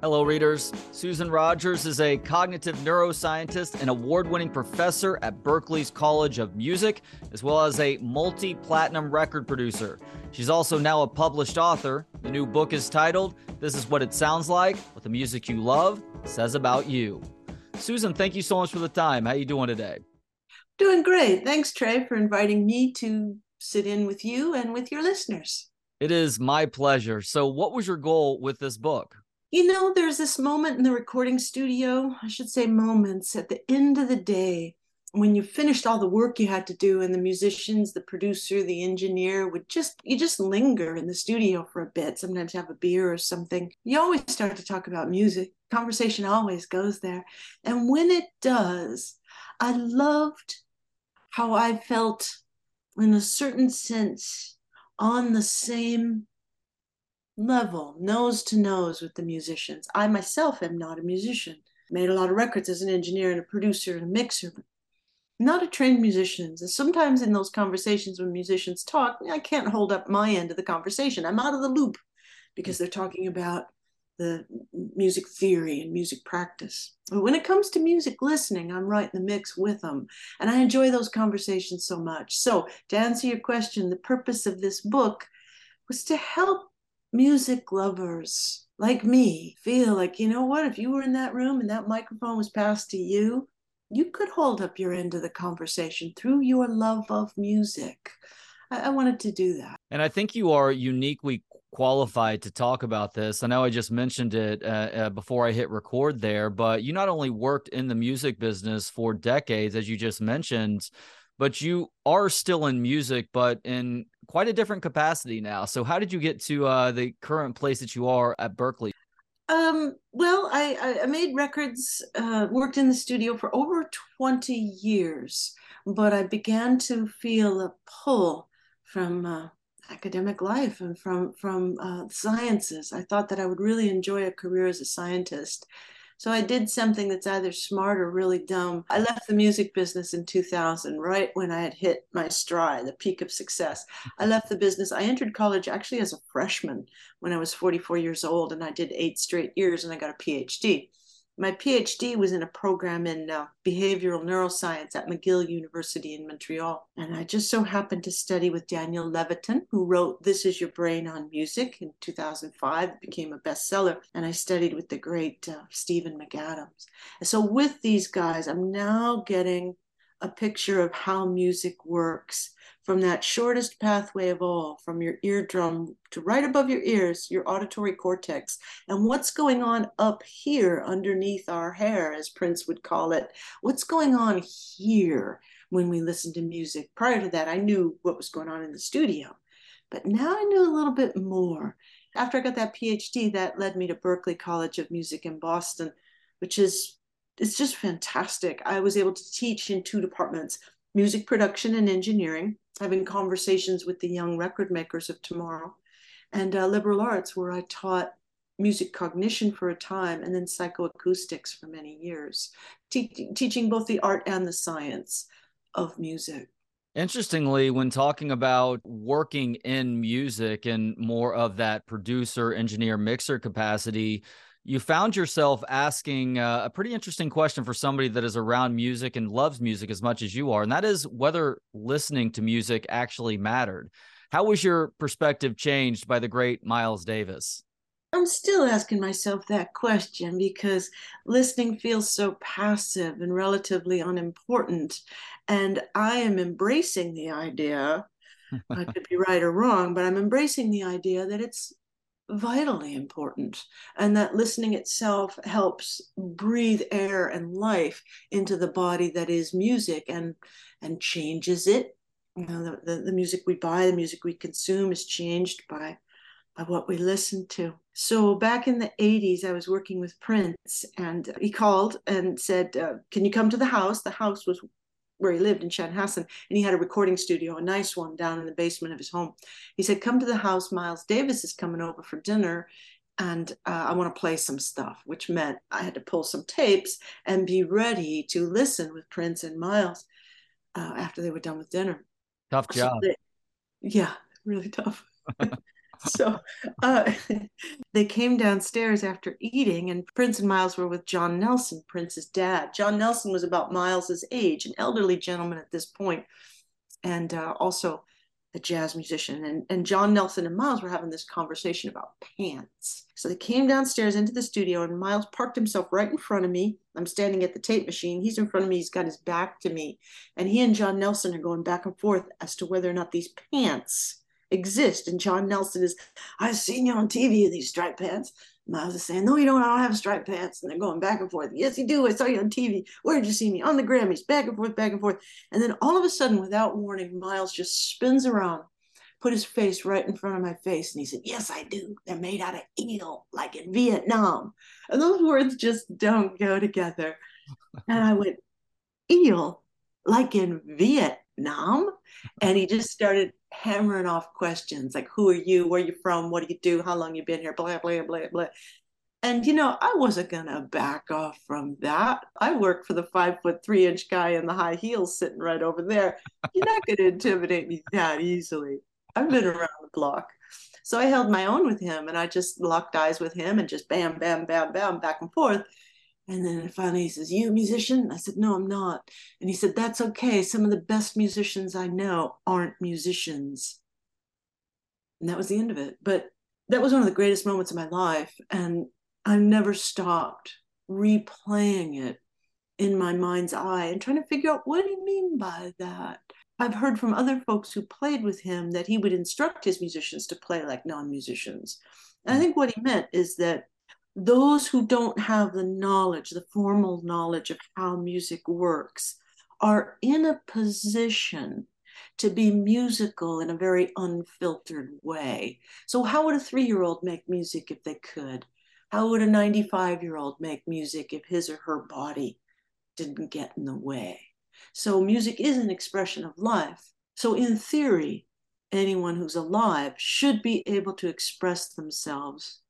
Hello, readers. Susan Rogers is a cognitive neuroscientist and award winning professor at Berklee's College of Music, as well as a multi platinum record producer. She's also now a published author. The new book is titled This is What It Sounds Like What the Music You Love Says About You. Susan, thank you so much for the time. How are you doing today? Doing great. Thanks, Trey, for inviting me to sit in with you and with your listeners. It is my pleasure. So, what was your goal with this book? You know, there's this moment in the recording studio, I should say moments at the end of the day when you finished all the work you had to do and the musicians, the producer, the engineer would just you just linger in the studio for a bit, sometimes have a beer or something. You always start to talk about music. Conversation always goes there. And when it does, I loved how I felt in a certain sense on the same level, nose to nose with the musicians. I myself am not a musician. Made a lot of records as an engineer and a producer and a mixer, but not a trained musician. And sometimes in those conversations when musicians talk, I can't hold up my end of the conversation. I'm out of the loop because they're talking about the music theory and music practice. But when it comes to music listening, I'm right in the mix with them. And I enjoy those conversations so much. So, to answer your question, the purpose of this book was to help music lovers like me feel like, you know what, if you were in that room and that microphone was passed to you, you could hold up your end of the conversation through your love of music. I, I wanted to do that. And I think you are uniquely qualified to talk about this. I know I just mentioned it uh, uh, before I hit record there, but you not only worked in the music business for decades, as you just mentioned, but you are still in music, but in quite a different capacity now. So, how did you get to uh, the current place that you are at Berklee? Um, well, I, I made records, uh, worked in the studio for over 20 years, but I began to feel a pull from uh, academic life and from from uh, sciences. I thought that I would really enjoy a career as a scientist, so I did something that's either smart or really dumb. I left the music business in 2000, right when I had hit my stride, the peak of success. I left the business. I entered college actually as a freshman when I was 44 years old, and I did eight straight years and I got a PhD my PhD was in a program in uh, behavioral neuroscience at McGill University in Montreal. And I just so happened to study with Daniel Levitin, who wrote This Is Your Brain on Music in 2005. It became a bestseller. And I studied with the great uh, Stephen McAdams. And so with these guys, I'm now getting a picture of how music works from that shortest pathway of all, from your eardrum to right above your ears, your auditory cortex, and what's going on up here underneath our hair, as Prince would call it. What's going on here when we listen to music? Prior to that, I knew what was going on in the studio, but now I knew a little bit more. After I got that PhD, that led me to Berklee College of Music in Boston, which is it's just fantastic. I was able to teach in two departments music production and engineering, having conversations with the young record makers of tomorrow, and uh, liberal arts, where I taught music cognition for a time and then psychoacoustics for many years, te- teaching both the art and the science of music. Interestingly, when talking about working in music and more of that producer, engineer, mixer capacity, you found yourself asking uh, a pretty interesting question for somebody that is around music and loves music as much as you are, and that is whether listening to music actually mattered. How was your perspective changed by the great Miles Davis? I'm still asking myself that question because listening feels so passive and relatively unimportant. And I am embracing the idea, I could be right or wrong, but I'm embracing the idea that it's vitally important and that listening itself helps breathe air and life into the body that is music and and changes it. You know the, the, the music we buy the music we consume is changed by by what we listen to. So back in the 80s i was working with prince and he called and said uh, can you come to the house? The house was where he lived in Chanhassen, and he had a recording studio, a nice one down in the basement of his home. He said, "Come to the house. Miles Davis is coming over for dinner." And uh, I want to play some stuff, which meant I had to pull some tapes and be ready to listen with Prince and Miles uh, after they were done with dinner. Tough job. So they, yeah, really tough. so uh, they came downstairs after eating, and Prince and Miles were with John Nelson, Prince's dad. John Nelson was about Miles's age, an elderly gentleman at this point, and uh, also a jazz musician. And, and John Nelson and Miles were having this conversation about pants. So they came downstairs into the studio, and Miles parked himself right in front of me. I'm standing at the tape machine. He's in front of me. He's got his back to me. And he and John Nelson are going back and forth as to whether or not these pants exist. And John Nelson is, I've seen you on TV in these striped pants. Miles is saying, No, you don't. I don't have striped pants. And they're going back and forth. Yes, you do. I saw you on TV. Where did you see me? On the Grammys. Back and forth, back and forth. And then all of a sudden, without warning, Miles just spins around, put his face right in front of my face. And he said, Yes, I do. They're made out of eel, like in Vietnam. And those words just don't go together. And I went, Eel, like in Vietnam? Uh-huh. And he just started hammering off questions like who are you? Where are you from? What do you do? How long you been here? Blah blah blah blah. And you know i wasn't gonna back off from that. I work for the five foot three inch guy in the high heels sitting right over there. You're not gonna intimidate me that easily. I've been around the block. So i held my own with him and i just locked eyes with him and just bam bam bam bam back and forth and then finally he says, You a musician? I said, No, I'm not. And he said, That's okay. Some of the best musicians I know aren't musicians. And that was the end of it. But that was one of the greatest moments of my life. And I've never stopped replaying it in my mind's eye and trying to figure out what do you mean by that? I've heard from other folks who played with him that he would instruct his musicians to play like non musicians. And I mm. think what he meant is that those who don't have the knowledge, the formal knowledge of how music works, are in a position to be musical in a very unfiltered way. So, how would a three year old make music if they could? How would a 95 year old make music if his or her body didn't get in the way? So, music is an expression of life. So, in theory, anyone who's alive should be able to express themselves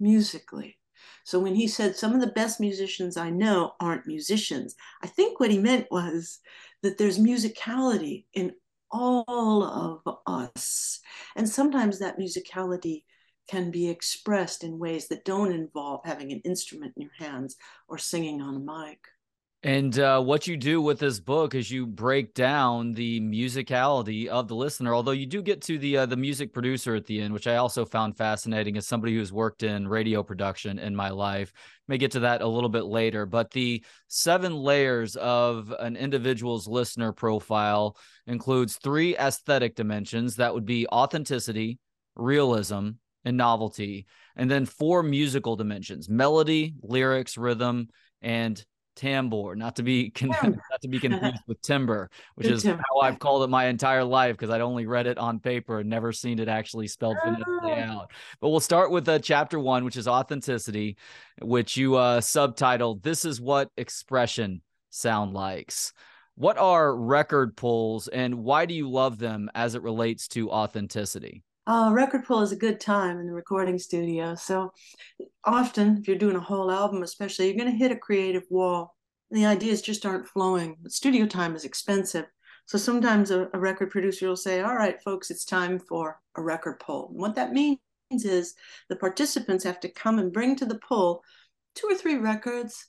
musically. So when he said some of the best musicians I know aren't musicians, I think what he meant was that there's musicality in all of us. And sometimes that musicality can be expressed in ways that don't involve having an instrument in your hands or singing on a mic. And uh, what you do with this book is you break down the musicality of the listener. Although you do get to the uh, the music producer at the end, which I also found fascinating as somebody who's worked in radio production in my life. May get to that a little bit later. But the seven layers of an individual's listener profile includes three aesthetic dimensions. That would be authenticity, realism, and novelty, and then four musical dimensions: melody, lyrics, rhythm, and timbre, not to be con- not to be confused with timber, which is timber. how I've called it my entire life because I'd only read it on paper and never seen it actually spelled phonetically oh. out. But we'll start with uh, chapter one, which is authenticity, which you uh, subtitled "This is what expression sound likes." What are record pulls and why do you love them as it relates to authenticity? uh, record pull is a good time in the recording studio. So often, if you're doing a whole album, especially, you're going to hit a creative wall. And the ideas just aren't flowing. But studio time is expensive. So sometimes a, a record producer will say, All right, folks, it's time for a record pull. And what that means is the participants have to come and bring to the pull two or three records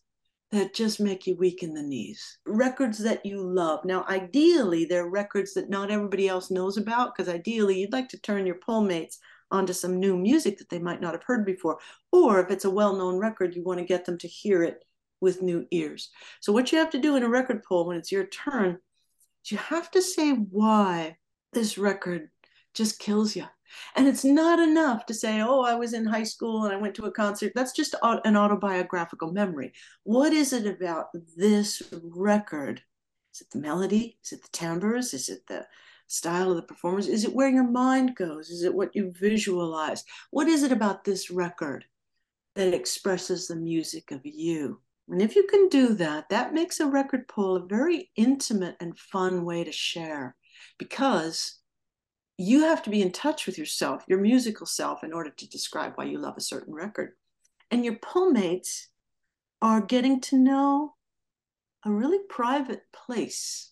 that just make you weak in the knees. Records that you love. Now, ideally, they're records that not everybody else knows about, because ideally, you'd like to turn your pull mates onto some new music that they might not have heard before. Or if it's a well known record, you want to get them to hear it with new ears. So, what you have to do in a record pull when it's your turn, is you have to say why this record just kills you. And it's not enough to say, oh, I was in high school and I went to a concert. That's just an autobiographical memory. What is it about this record? Is it the melody? Is it the timbres? Is it the style of the performers? Is it where your mind goes? Is it what you visualize? What is it about this record that expresses the music of you? And if you can do that, that makes a record pull a very intimate and fun way to share because you have to be in touch with yourself, your musical self, in order to describe why you love a certain record. And your pullmates are getting to know a really private place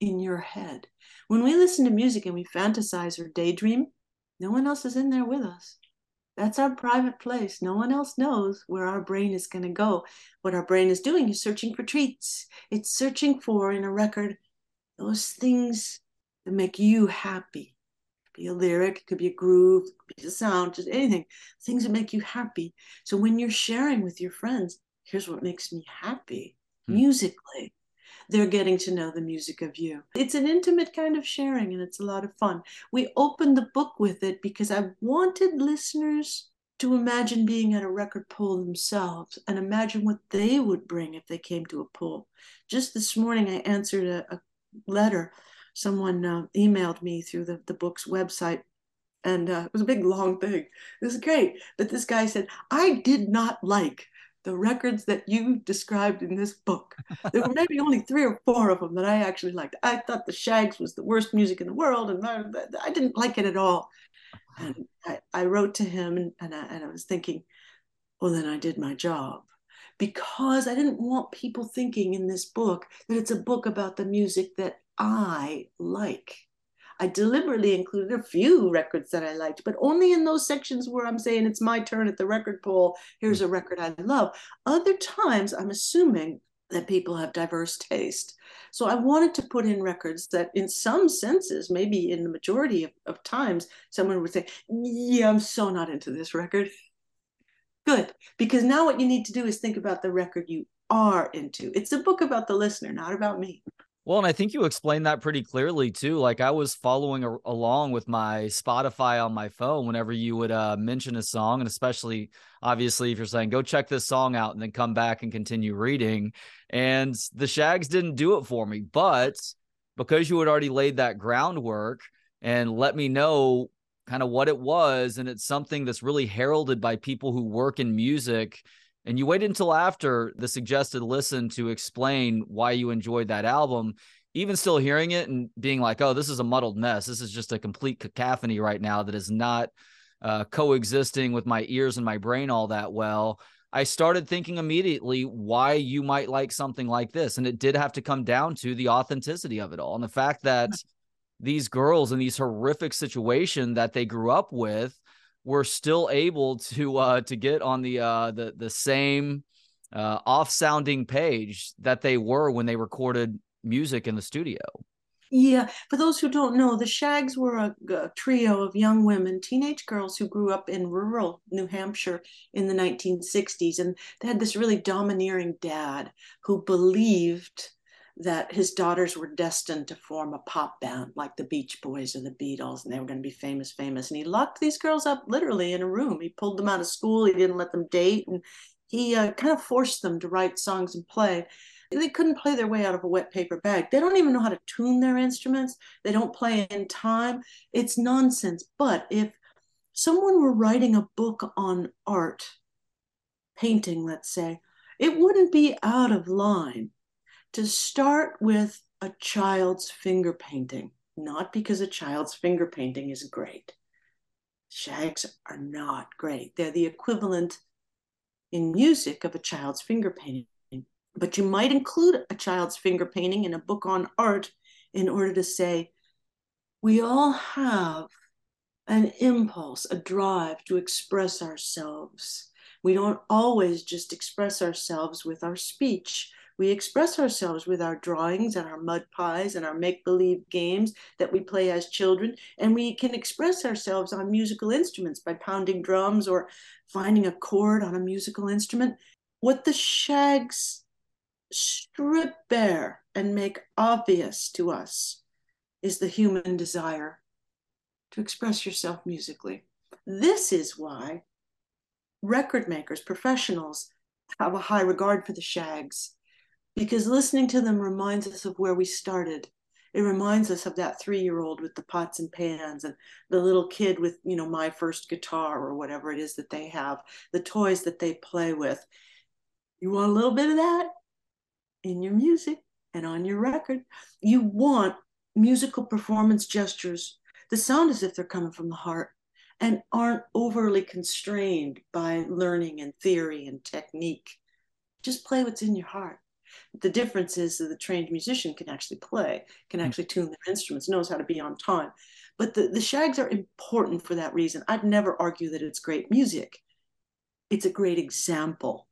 in your head. When we listen to music and we fantasize or daydream, No one else is in there with us. That's our private place. No one else knows where our brain is going to go. What our brain is doing is searching for treats. It's searching for in a record those things that make you happy. It could be a lyric, it could be a groove, it could be a sound, just anything. Things that make you happy. So when you're sharing with your friends, here's what makes me happy hmm. musically they're getting to know the music of you. It's an intimate kind of sharing and it's a lot of fun. We opened the book with it because I wanted listeners to imagine being at a record pull themselves and imagine what they would bring if they came to a pull. Just this morning, I answered a, a letter. Someone uh, emailed me through the, the book's website and uh, it was a big long thing. It was great. But this guy said, I did not like the records that you described in this book. There were maybe only three or four of them that I actually liked. I thought the Shaggs was the worst music in the world, and I, I didn't like it at all. And I, I wrote to him, and, and, I, and I was thinking, well, then I did my job. Because I didn't want people thinking in this book that it's a book about the music that I like. I deliberately included a few records that I liked, but only in those sections where I'm saying it's my turn at the record pull. Here's a record I love. Other times, I'm assuming that people have diverse taste. So I wanted to put in records that, in some senses, maybe in the majority of, of times, someone would say, Yeah, I'm so not into this record. Good, because now what you need to do is think about the record you are into. It's a book about the listener, not about me. Well, and I think you explained that pretty clearly too. Like I was following a- along with my Spotify on my phone whenever you would uh, mention a song, and especially obviously if you're saying go check this song out and then come back and continue reading. And the Shaggs didn't do it for me, but because you had already laid that groundwork and let me know kind of what it was, and it's something that's really heralded by people who work in music and you waited until after the suggested listen to explain why you enjoyed that album even still hearing it and being like oh this is a muddled mess. This is just a complete cacophony right now that is not uh, coexisting with my ears and my brain all that well. I started thinking immediately why you might like something like this and it did have to come down to the authenticity of it all and the fact that these girls in these horrific situation that they grew up with were still able to uh, to get on the uh, the the same uh, off sounding page that they were when they recorded music in the studio. Yeah, for those who don't know, the Shaggs were a, a, trio of young women, teenage girls who grew up in rural New Hampshire in the 1960s. And they had this really domineering dad who believed that his daughters were destined to form a pop band like the Beach Boys or the Beatles, and they were going to be famous, famous. And he locked these girls up literally in a room. He pulled them out of school. He didn't let them date, and he uh, kind of forced them to write songs and play. They couldn't play their way out of a wet paper bag. They don't even know how to tune their instruments. They don't play in time. It's nonsense. But if someone were writing a book on art, painting, let's say, it wouldn't be out of line to start with a child's finger painting, not because a child's finger painting is great. Shaggs are not great. They're the equivalent in music of a child's finger painting. But you might include a child's finger painting in a book on art in order to say, we all have an impulse, a drive to express ourselves. We don't always just express ourselves with our speech. We express ourselves with our drawings and our mud pies and our make believe games that we play as children. And we can express ourselves on musical instruments by pounding drums or finding a chord on a musical instrument. What the shaggs strip bare and make obvious to us is the human desire to express yourself musically. This is why record makers, professionals, have a high regard for the shaggs because listening to them reminds us of where we started. It reminds us of that three year old with the pots and pans and the little kid with, you know, my first guitar or whatever it is that they have, the toys that they play with. You want a little bit of that in your music and on your record. You want musical performance gestures that sound as if they're coming from the heart and aren't overly constrained by learning and theory and technique. Just play what's in your heart. The difference is that the trained musician can actually play, can hmm. actually tune their instruments, knows how to be on time. But the, the shaggs are important for that reason. I'd never argue that it's great music. It's a great example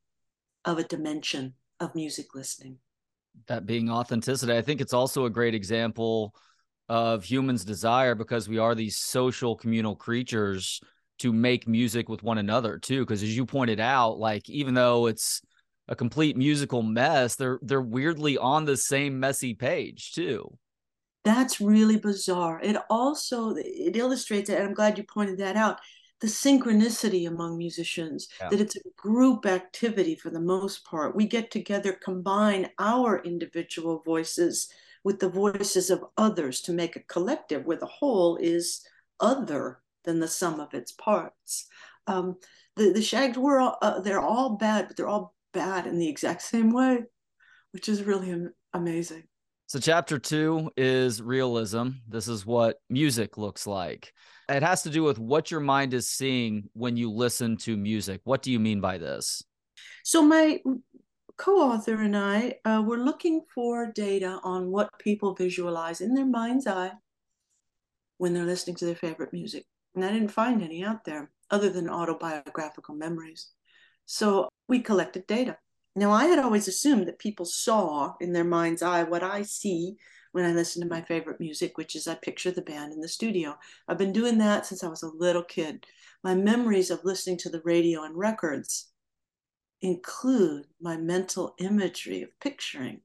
of a dimension of music listening. That being authenticity. I think it's also a great example of humans' desire because we are these social communal creatures to make music with one another too. Because as you pointed out, like even though it's a complete musical mess, they're they're weirdly on the same messy page too. That's really bizarre. It also it illustrates it, and I'm glad you pointed that out. The synchronicity among musicians, yeah. that it's a group activity for the most part. We get together, combine our individual voices with the voices of others to make a collective where the whole is other than the sum of its parts. Um, the, the shaggs were all, uh, they're all bad, but they're all bad in the exact same way, which is really amazing. So, chapter two is realism. This is what music looks like. It has to do with what your mind is seeing when you listen to music. What do you mean by this? So, my co author and I uh, were looking for data on what people visualize in their mind's eye when they're listening to their favorite music. And I didn't find any out there other than autobiographical memories. So we collected data. Now, I had always assumed that people saw in their mind's eye what I see when I listen to my favorite music, which is I picture the band in the studio. I've been doing that since I was a little kid. My memories of listening to the radio and records include my mental imagery of picturing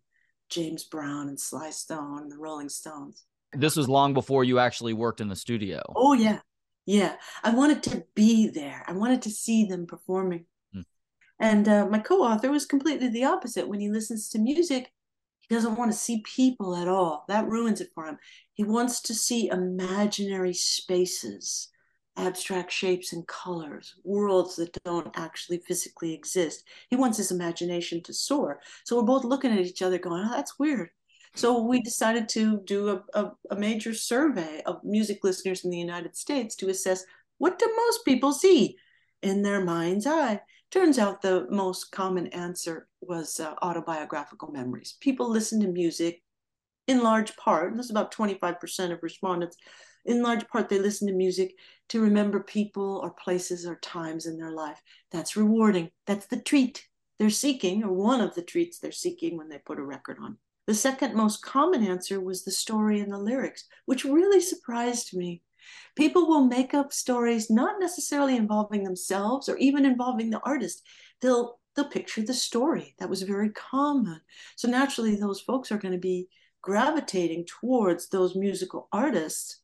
James Brown and Sly Stone and the Rolling Stones. This was long before you actually worked in the studio. Oh, yeah. Yeah. I wanted to be there, I wanted to see them performing. And uh, my co author was completely the opposite. When he listens to music, he doesn't want to see people at all. That ruins it for him. He wants to see imaginary spaces, abstract shapes and colors, worlds that don't actually physically exist. He wants his imagination to soar. So we're both looking at each other going, oh, that's weird. So we decided to do a, a, a major survey of music listeners in the United States to assess what do most people see in their mind's eye. Turns out the most common answer was uh, autobiographical memories. People listen to music in large part, and this is about 25% of respondents, in large part, they listen to music to remember people or places or times in their life. That's rewarding. That's the treat they're seeking, or one of the treats they're seeking when they put a record on. The second most common answer was the story and the lyrics, which really surprised me. People will make up stories not necessarily involving themselves or even involving the artist. They'll they'll picture the story. That was very common. So naturally, those folks are going to be gravitating towards those musical artists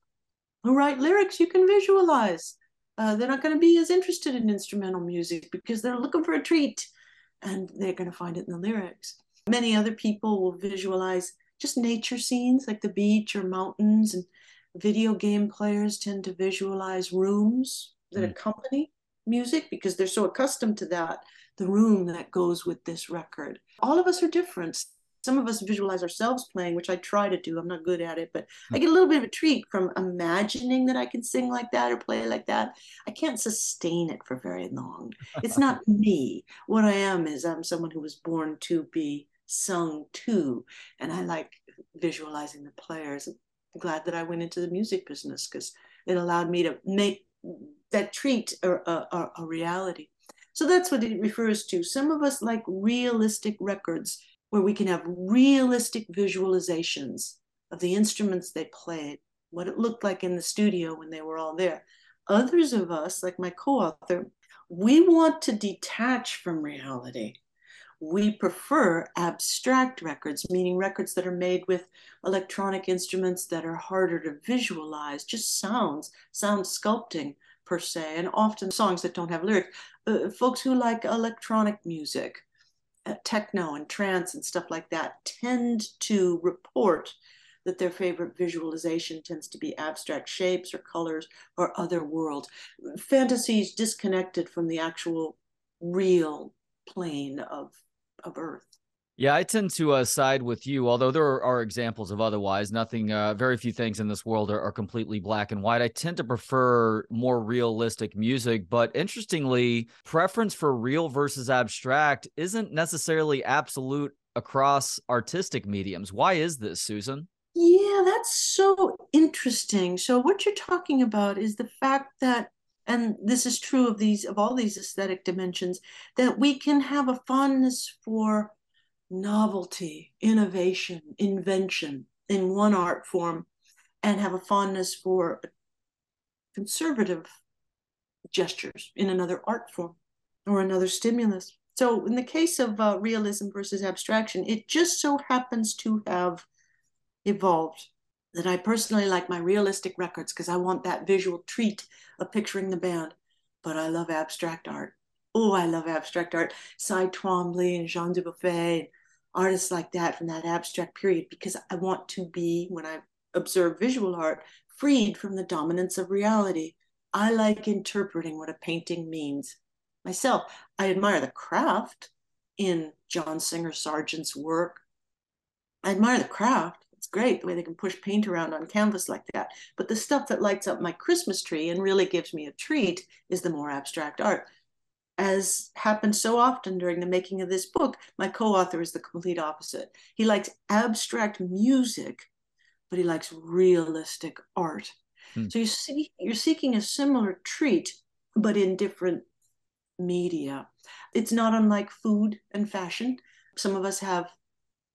who write lyrics you can visualize. Uh, they're not going to be as interested in instrumental music because they're looking for a treat and they're going to find it in the lyrics. Many other people will visualize just nature scenes like the beach or mountains and video game players tend to visualize rooms that mm. accompany music because they're so accustomed to that the room that goes with this record. All of us are different. Some of us visualize ourselves playing which i try to do. I'm not good at it but i get a little bit of a treat from imagining that i can sing like that or play like that. I can't sustain it for very long. It's not me. What i am is i'm someone who was born to be sung to and i like visualizing the players glad that I went into the music business because it allowed me to make that treat a, a, a, reality. So that's what it refers to. Some of us like realistic records where we can have realistic visualizations of the instruments they played, what it looked like in the studio when they were all there. Others of us, like my co author, we want to detach from reality we prefer abstract records, meaning records that are made with electronic instruments that are harder to visualize, just sounds, sound sculpting per se, and often songs that don't have lyrics. Uh, folks who like electronic music, uh, techno and trance and stuff like that tend to report that their favorite visualization tends to be abstract shapes or colors or other worlds. Fantasies disconnected from the actual real plane of of Earth. Yeah, I tend to uh, side with you, although there are examples of otherwise. Nothing, uh, very few things in this world are, are, completely black and white. I tend to prefer more realistic music, but interestingly, preference for real versus abstract isn't necessarily absolute across artistic mediums. Why is this, Susan? Yeah, that's so interesting. So what you're talking about is the fact that and this is true of these of all these aesthetic dimensions that we can have a fondness for novelty, innovation, invention in one art form and have a fondness for conservative gestures in another art form or another stimulus. So, in the case of uh, realism versus abstraction, it just so happens to have evolved that I personally like my realistic records because I want that visual treat of picturing the band. But I love abstract art. Oh, I love abstract art. Cy Twombly and Jean Dubuffet, artists like that from that abstract period, because I want to be, when I observe visual art, freed from the dominance of reality. I like interpreting what a painting means. Myself, I admire the craft in John Singer Sargent's work. I admire the craft. Great the way they can push paint around on canvas like that. But the stuff that lights up my Christmas tree and really gives me a treat is the more abstract art. As happened so often during the making of this book, my co author is the complete opposite. He likes abstract music, but he likes realistic art. Hmm. So you see, you're seeking a similar treat, but in different media. It's not unlike food and fashion. Some of us have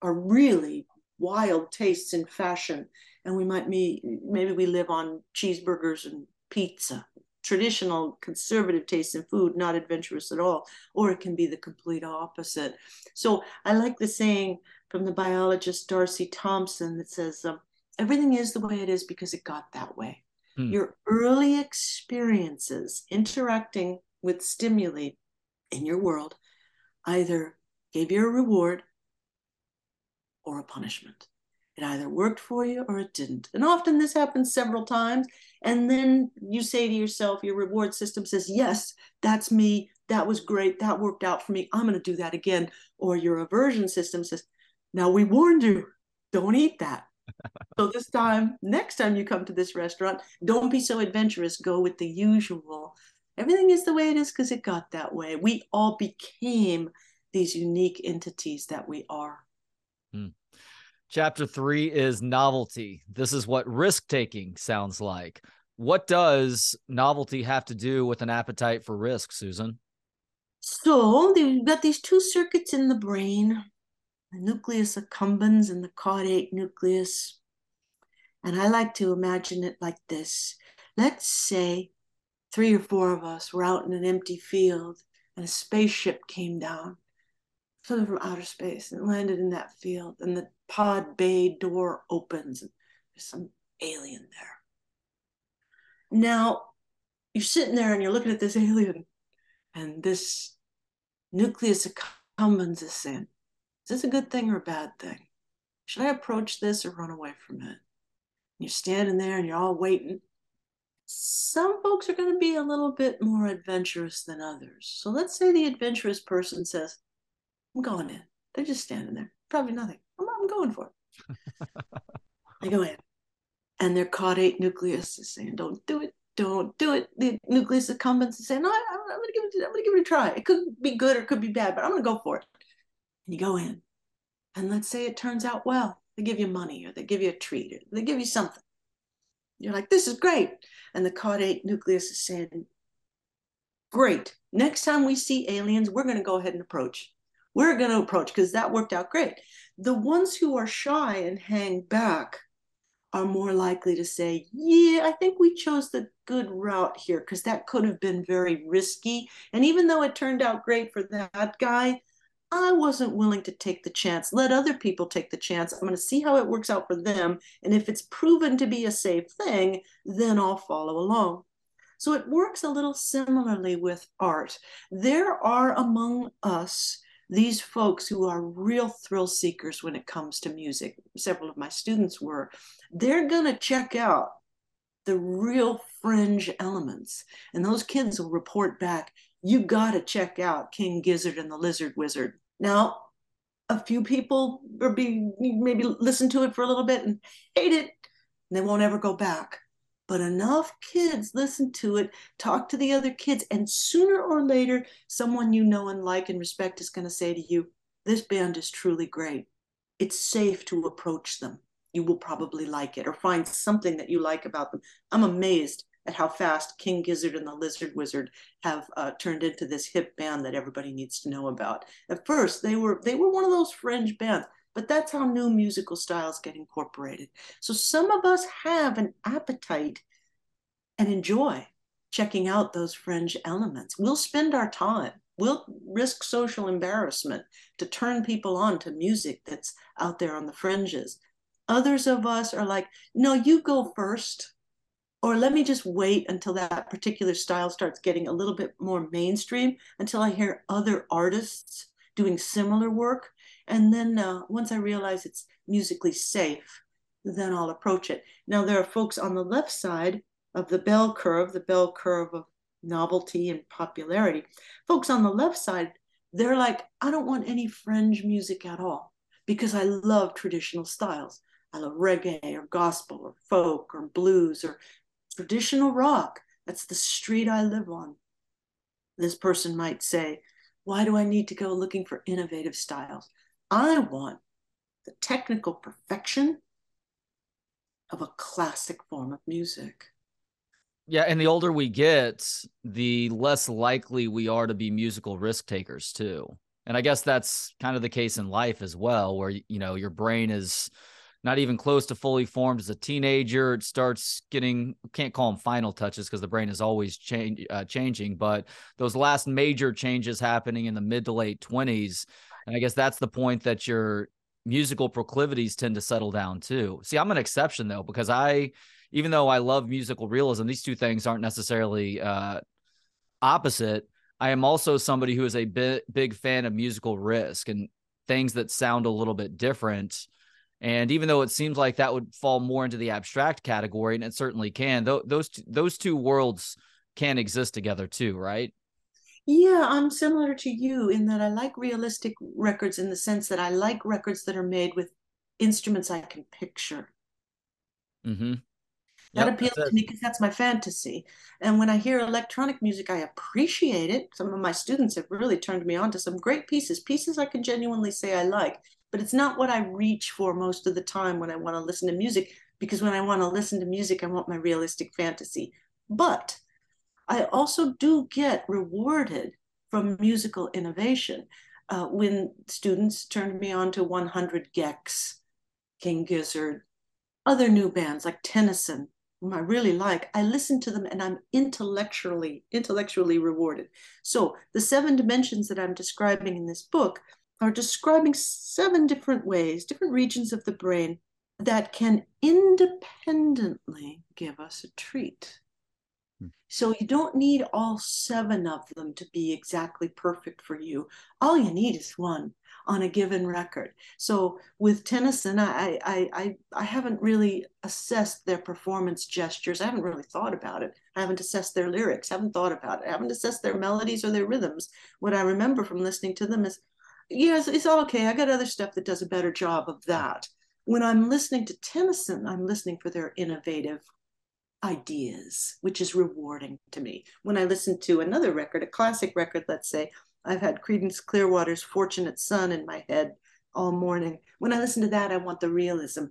are really wild tastes in fashion, and we might be maybe we live on cheeseburgers and pizza. Traditional conservative tastes in food, not adventurous at all, or it can be the complete opposite. So I like the saying from the biologist D'Arcy Thompson that says, um, "Everything is the way it is because it got that way." Hmm. Your early experiences interacting with stimuli in your world either gave you a reward or a punishment. It either worked for you or it didn't. And often this happens several times. And then you say to yourself, your reward system says, Yes, that's me. That was great. That worked out for me. I'm going to do that again. Or your aversion system says, Now we warned you, don't eat that. so this time, next time you come to this restaurant, don't be so adventurous. Go with the usual. Everything is the way it is because it got that way. We all became these unique entities that we are. Chapter three is novelty. This is what risk taking sounds like. What does novelty have to do with an appetite for risk, Susan? So you've got these two circuits in the brain the nucleus accumbens and the caudate nucleus. And I like to imagine it like this. Let's say three or four of us were out in an empty field and a spaceship came down, something from outer space, and landed in that field. And the pod bay door opens, and there's some alien there. Now, you're sitting there and you're looking at this alien, and this nucleus accumbens is in Is this a good thing or a bad thing? Should I approach this or run away from it? And you're standing there and you're all waiting some folks are going to be a little bit more adventurous than others. So let's say the adventurous person says, I'm going in. They're just standing there. Probably nothing. I'm, I'm going for it. they go in. And their caudate nucleus is saying, Don't do it. Don't do it. The nucleus accumbens is saying, No, I, am going to give it. I'm going to give it a try. It could be good or it could be bad, but I'm going to go for it. And you go in, and let's say it turns out well. They give you money, or they give you a treat, or they give you something. You're like, this is great. And the caudate nucleus is saying, great. Next time we see aliens, we're going to go ahead and approach. We're going to approach because that worked out great. The ones who are shy and hang back are more likely to say, yeah, I think we chose the good route here because that could have been very risky. And even though it turned out great for that guy, I wasn't willing to take the chance. Let other people take the chance. I'm going to see how it works out for them. And if it's proven to be a safe thing, then I'll follow along. So it works a little similarly with art. There are among us these folks who are real thrill seekers when it comes to music. Several of my students were. They're going to check out the real fringe elements. And those kids will report back you got to check out King Gizzard and the Lizard Wizard. Now, a few people or be maybe listen to it for a little bit and hate it, and they won't ever go back. But enough kids listen to it, talk to the other kids, and sooner or later, someone you know and like and respect is going to say to you, this band is truly great. It's safe to approach them. You will probably like it or find something that you like about them. I'm amazed at how fast King Gizzard and the Lizard Wizard have uh, turned into this hip band that everybody needs to know about. At first, they were they were one of those fringe bands, but that's how new musical styles get incorporated. So some of us have an appetite and enjoy checking out those fringe elements. We'll spend our time. We'll risk social embarrassment to turn people on to music that's out there on the fringes. Others of us are like, no, you go first or let me just wait until that particular style starts getting a little bit more mainstream until I hear other artists doing similar work. And then uh, once I realize it's musically safe, then I'll approach it. Now, there are folks on the left side of the bell curve, the bell curve of novelty and popularity. Folks on the left side, they're like, I don't want any fringe music at all because I love traditional styles. I love reggae or gospel or folk or blues or traditional rock. That's the street I live on. This person might say, Why do I need to go looking for innovative styles? I want the technical perfection of a classic form of music. Yeah, and the older we get, the less likely we are to be musical risk takers too. And I guess that's kind of the case in life as well, where you know your brain is not even close to fully formed as a teenager. It starts getting can't call them final touches because the brain is always change, uh, changing, but those last major changes happening in the mid to late twenties, and I guess that's the point that your musical proclivities tend to settle down too. See, I'm an exception though because I, even though I love musical realism, these two things aren't necessarily uh, opposite. I am also somebody who is a bit, big fan of musical risk and things that sound a little bit different and even though it seems like that would fall more into the abstract category, and it certainly can, th- those those two worlds can exist together too, right? Yeah, I'm similar to you in that I like realistic records in the sense that I like records that are made with instruments I can picture. Mm-hmm. That yep, appeals to me because that's my fantasy. And when I hear electronic music, I appreciate it. Some of my students have really turned me on to some great pieces, pieces I can genuinely say I like but it's not what I reach for most of the time when I want to listen to music, because when I want to listen to music, I want my realistic fantasy. But I also do get rewarded from musical innovation. Uh, when students turned me on to 100 gecs, King Gizzard, other new bands like Tennyson, whom I really like, I listen to them and I'm intellectually intellectually rewarded. So the seven dimensions that I'm describing in this book are describing seven different ways, different regions of the brain that can independently give us a treat. Hmm. So you don't need all seven of them to be exactly perfect for you. All you need is one on a given record. So with Tennyson, I I I, I haven't really assessed their performance gestures. I haven't really thought about it. I haven't assessed their lyrics. I haven't thought about it. I haven't assessed their melodies or their rhythms. What I remember from listening to them is yes, it's all okay. I got other stuff that does a better job of that. When I'm listening to Tennyson, I'm listening for their innovative ideas, which is rewarding to me. When I listen to another record, a classic record, let's say, I've had Creedence Clearwater's Fortunate Son in my head all morning. When I listen to that, I want the realism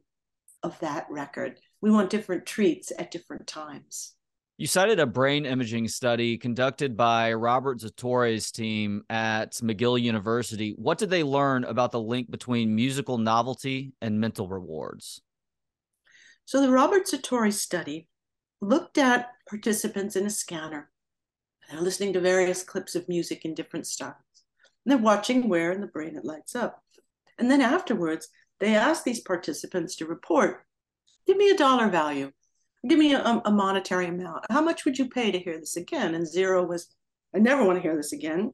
of that record. We want different treats at different times. You cited a brain imaging study conducted by Robert Zatorre's team at McGill University. What did they learn about the link between musical novelty and mental rewards? So, the Robert Zatore study looked at participants in a scanner. They're listening to various clips of music in different styles. And they're watching where in the brain it lights up. And then afterwards, they asked these participants to report give me a dollar value give me a, um, a, monetary amount. How much would you pay to hear this again? And zero was, I never want to hear this again.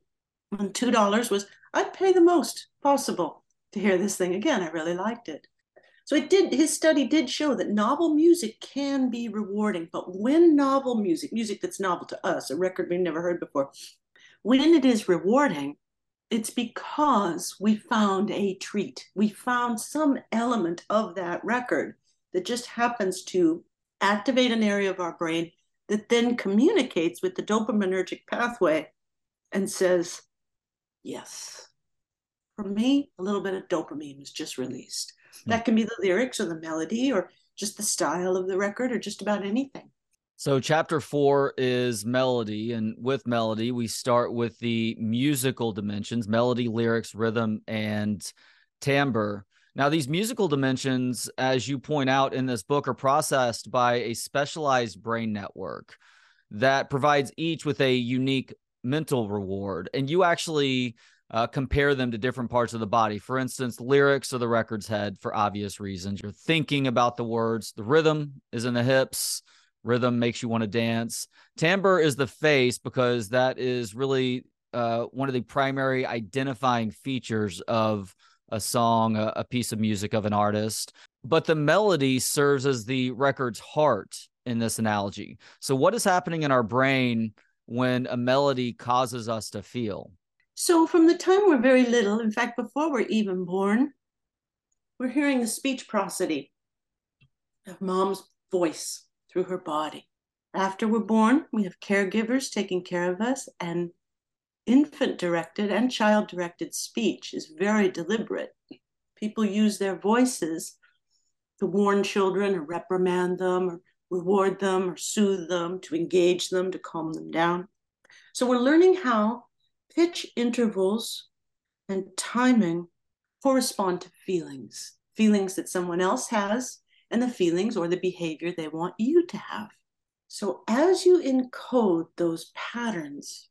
And two dollars was, I'd pay the most possible to hear this thing again. I really liked it. So it did. His study did show that novel music can be rewarding, but when novel music, music that's novel to us, a record we've never heard before, when it is rewarding, it's because we found a treat. We found some element of that record that just happens to activate an area of our brain that then communicates with the dopaminergic pathway and says, yes, For me, a little bit of dopamine was just released. Hmm. That can be the lyrics or the melody or just the style of the record or just about anything. So, chapter four is melody. And with melody, we start with the musical dimensions melody, lyrics, rhythm, and timbre. Now, these musical dimensions, as you point out in this book, are processed by a specialized brain network that provides each with a unique mental reward. And you actually uh, compare them to different parts of the body. For instance, lyrics are the record's head for obvious reasons. You're thinking about the words, the rhythm is in the hips. Rhythm makes you want to dance. Timbre is the face because that is really uh, one of the primary identifying features of a song, a, a piece of music of an artist. But the melody serves as the record's heart in this analogy. So, what is happening in our brain when a melody causes us to feel? So, from the time we're very little, in fact, before we're even born, we're hearing the speech prosody of mom's voice through her body. After we're born, we have caregivers taking care of us, and infant directed and child directed speech is very deliberate. People use their voices to warn children or reprimand them or reward them or soothe them, to engage them, to calm them down. So we're learning how pitch intervals and timing correspond to feelings, feelings that someone else has, and the feelings or the behavior they want you to have. So as you encode those patterns,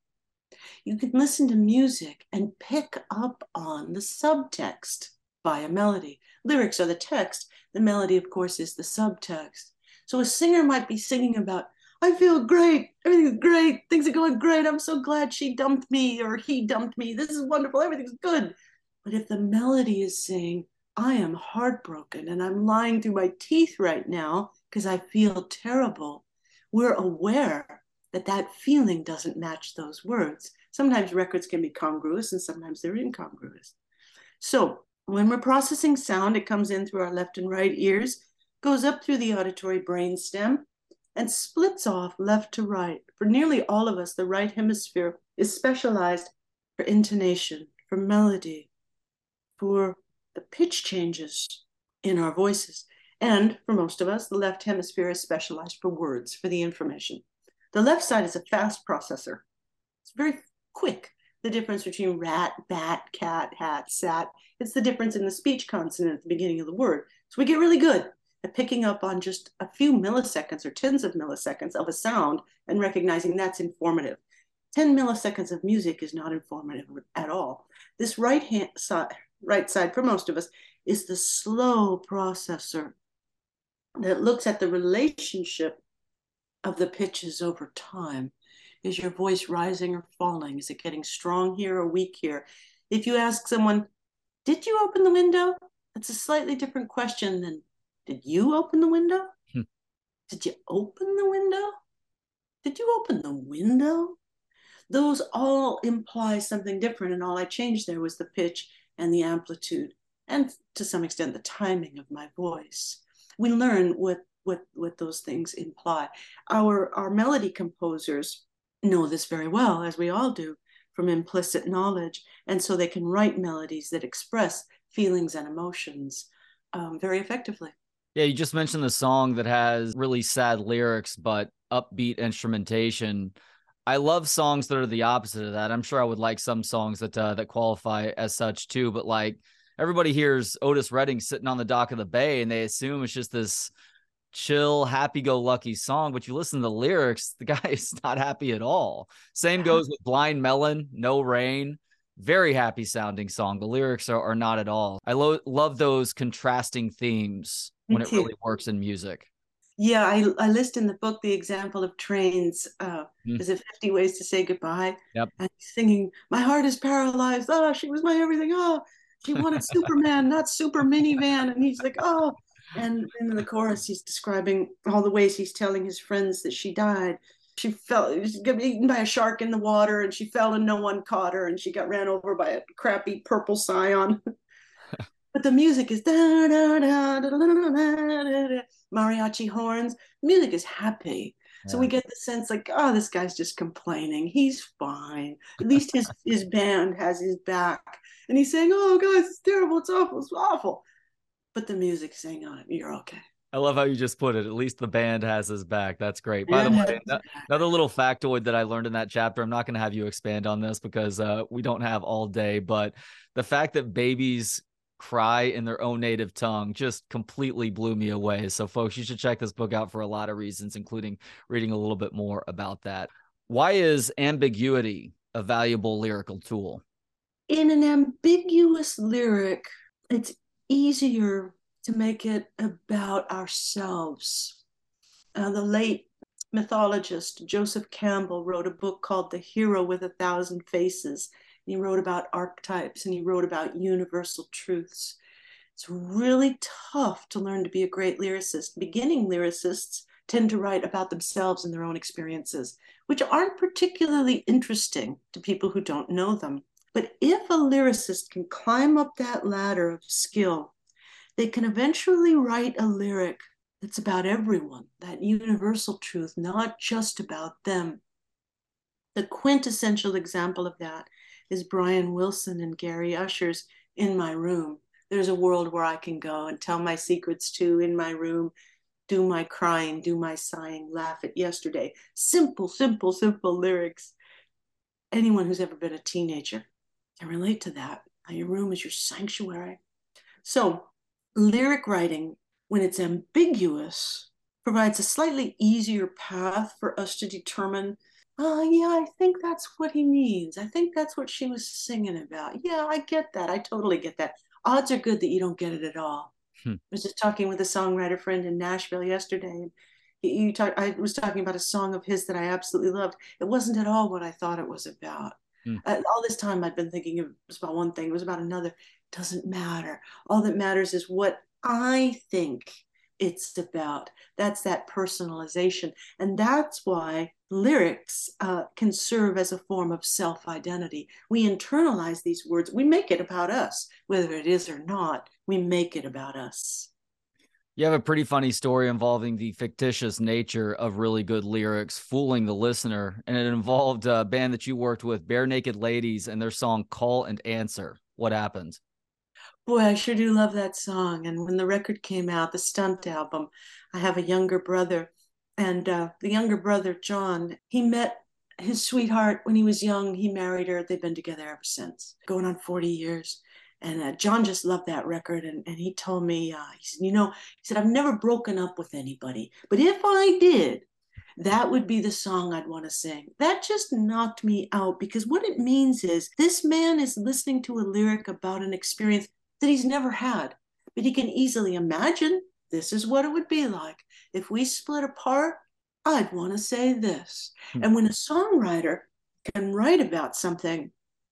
you can listen to music and pick up on the subtext by a melody. Lyrics are the text. The melody, of course, is the subtext. So a singer might be singing about, I feel great. Everything's great. Things are going great. I'm so glad she dumped me or he dumped me. This is wonderful. Everything's good. But if the melody is saying, I am heartbroken and I'm lying through my teeth right now because I feel terrible, we're aware that that feeling doesn't match those words. Sometimes records can be congruous and sometimes they're incongruous. So when we're processing sound, it comes in through our left and right ears, goes up through the auditory brainstem, and splits off left to right. For nearly all of us, the right hemisphere is specialized for intonation, for melody, for the pitch changes in our voices. And for most of us, the left hemisphere is specialized for words, for the information. The left side is a fast processor. It's very quick. The difference between rat, bat, cat, hat, sat. It's the difference in the speech consonant at the beginning of the word. So we get really good picking up on just a few milliseconds or tens of milliseconds of a sound and recognizing that's informative. 10 milliseconds of music is not informative at all. This right hand side, right side for most of us is the slow processor that looks at the relationship of the pitches over time. Is your voice rising or falling? Is it getting strong here or weak here? If you ask someone, Did you open the window? That's a slightly different question than Did you open the window? Hmm. Did you open the window? Did you open the window? Those all imply something different, and all I changed there was the pitch and the amplitude, and to some extent, the timing of my voice. We learn what what what those things imply. Our our melody composers know this very well, as we all do, from implicit knowledge, and so they can write melodies that express feelings and emotions um, very effectively. Yeah, you just mentioned the song that has really sad lyrics but upbeat instrumentation. I love songs that are the opposite of that. I'm sure I would like some songs that uh, that qualify as such too, but like everybody hears Otis Redding sitting on the dock of the bay and they assume it's just this chill, happy go lucky song, but you listen to the lyrics, the guy is not happy at all. Same goes with Blind Melon, No Rain. Very happy sounding song. The lyrics are, are not at all. I lo- love those contrasting themes when it really works in music. Yeah, I, I list in the book the example of Train's. Uh, mm. Is it 50 Ways to Say Goodbye? Yep. And singing, My heart is paralyzed. Oh, she was my everything. Oh, she wanted Superman, not Super Minivan. And he's like, Oh, and in the chorus, he's describing all the ways he's telling his friends that she died. She fell, she got eaten by a shark in the water, and she fell and no one caught her, and she got ran over by a crappy purple scion. but the music is da, da, da, mariachi horns. Music is happy. Yeah. So we get the sense like, oh, this guy's just complaining. He's fine. At least his, his band has his back. And he's saying, oh, guys, it's terrible. It's awful. It's awful. But the music's saying, oh, you're okay. I love how you just put it. At least the band has his back. That's great. By the way, another little factoid that I learned in that chapter. I'm not going to have you expand on this because uh, we don't have all day, but the fact that babies cry in their own native tongue just completely blew me away. So, folks, you should check this book out for a lot of reasons, including reading a little bit more about that. Why is ambiguity a valuable lyrical tool? In an ambiguous lyric, it's easier to make it about ourselves. Uh, the late mythologist Joseph Campbell wrote a book called The Hero with a Thousand Faces. He wrote about archetypes and he wrote about universal truths. It's really tough to learn to be a great lyricist. Beginning lyricists tend to write about themselves and their own experiences, which aren't particularly interesting to people who don't know them. But if a lyricist can climb up that ladder of skill they can eventually write a lyric that's about everyone, that universal truth, not just about them. The quintessential example of that is Brian Wilson and Gary Usher's In My Room. There's a world where I can go and tell my secrets to in my room, do my crying, do my sighing, laugh at yesterday. Simple, simple, simple lyrics. Anyone who's ever been a teenager can relate to that. Your room is your sanctuary. So lyric writing, when it's ambiguous, provides a slightly easier path for us to determine, oh, yeah, I think that's what he means. I think that's what she was singing about. Yeah, I get that. I totally get that. Odds are good that you don't get it at all. Hmm. I was just talking with a songwriter friend in Nashville yesterday, and you talk, I was talking about a song of his that I absolutely loved. It wasn't at all what I thought it was about. Hmm. Uh, all this time I'd been thinking it was about one thing, it was about another doesn't matter. All that matters is what I think it's about. That's that personalization. And that's why lyrics uh, can serve as a form of self identity. We internalize these words, we make it about us, whether it is or not, we make it about us. You have a pretty funny story involving the fictitious nature of really good lyrics fooling the listener. And it involved a band that you worked with, Barenaked Ladies, and their song Call and Answer. What happened? Boy, I sure do love that song. And when the record came out, the stunt album, I have a younger brother. And uh, the younger brother, John, he met his sweetheart when he was young. He married her. They've been together ever since, going on 40 years. And uh, John just loved that record. And, and he told me, uh, he said, you know, he said, I've never broken up with anybody. But if I did, that would be the song I'd want to sing. That just knocked me out because what it means is this man is listening to a lyric about an experience that he's never had. But he can easily imagine this is what it would be like. If we split apart, I'd want to say this. Hmm. And when a songwriter can write about something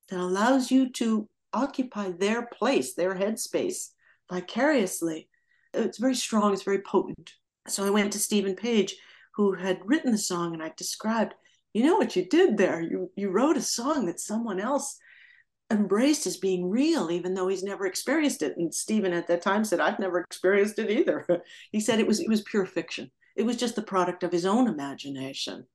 that allows you to occupy their place, their headspace vicariously, it's very strong, it's very potent. So I went to Stephen Page, who had written the song, and I described, you know what you did there? You you wrote a song that someone else embraced as being real, even though he's never experienced it. And Stephen at that time said, I've never experienced it either. he said it was it was pure fiction. It was just the product of his own imagination.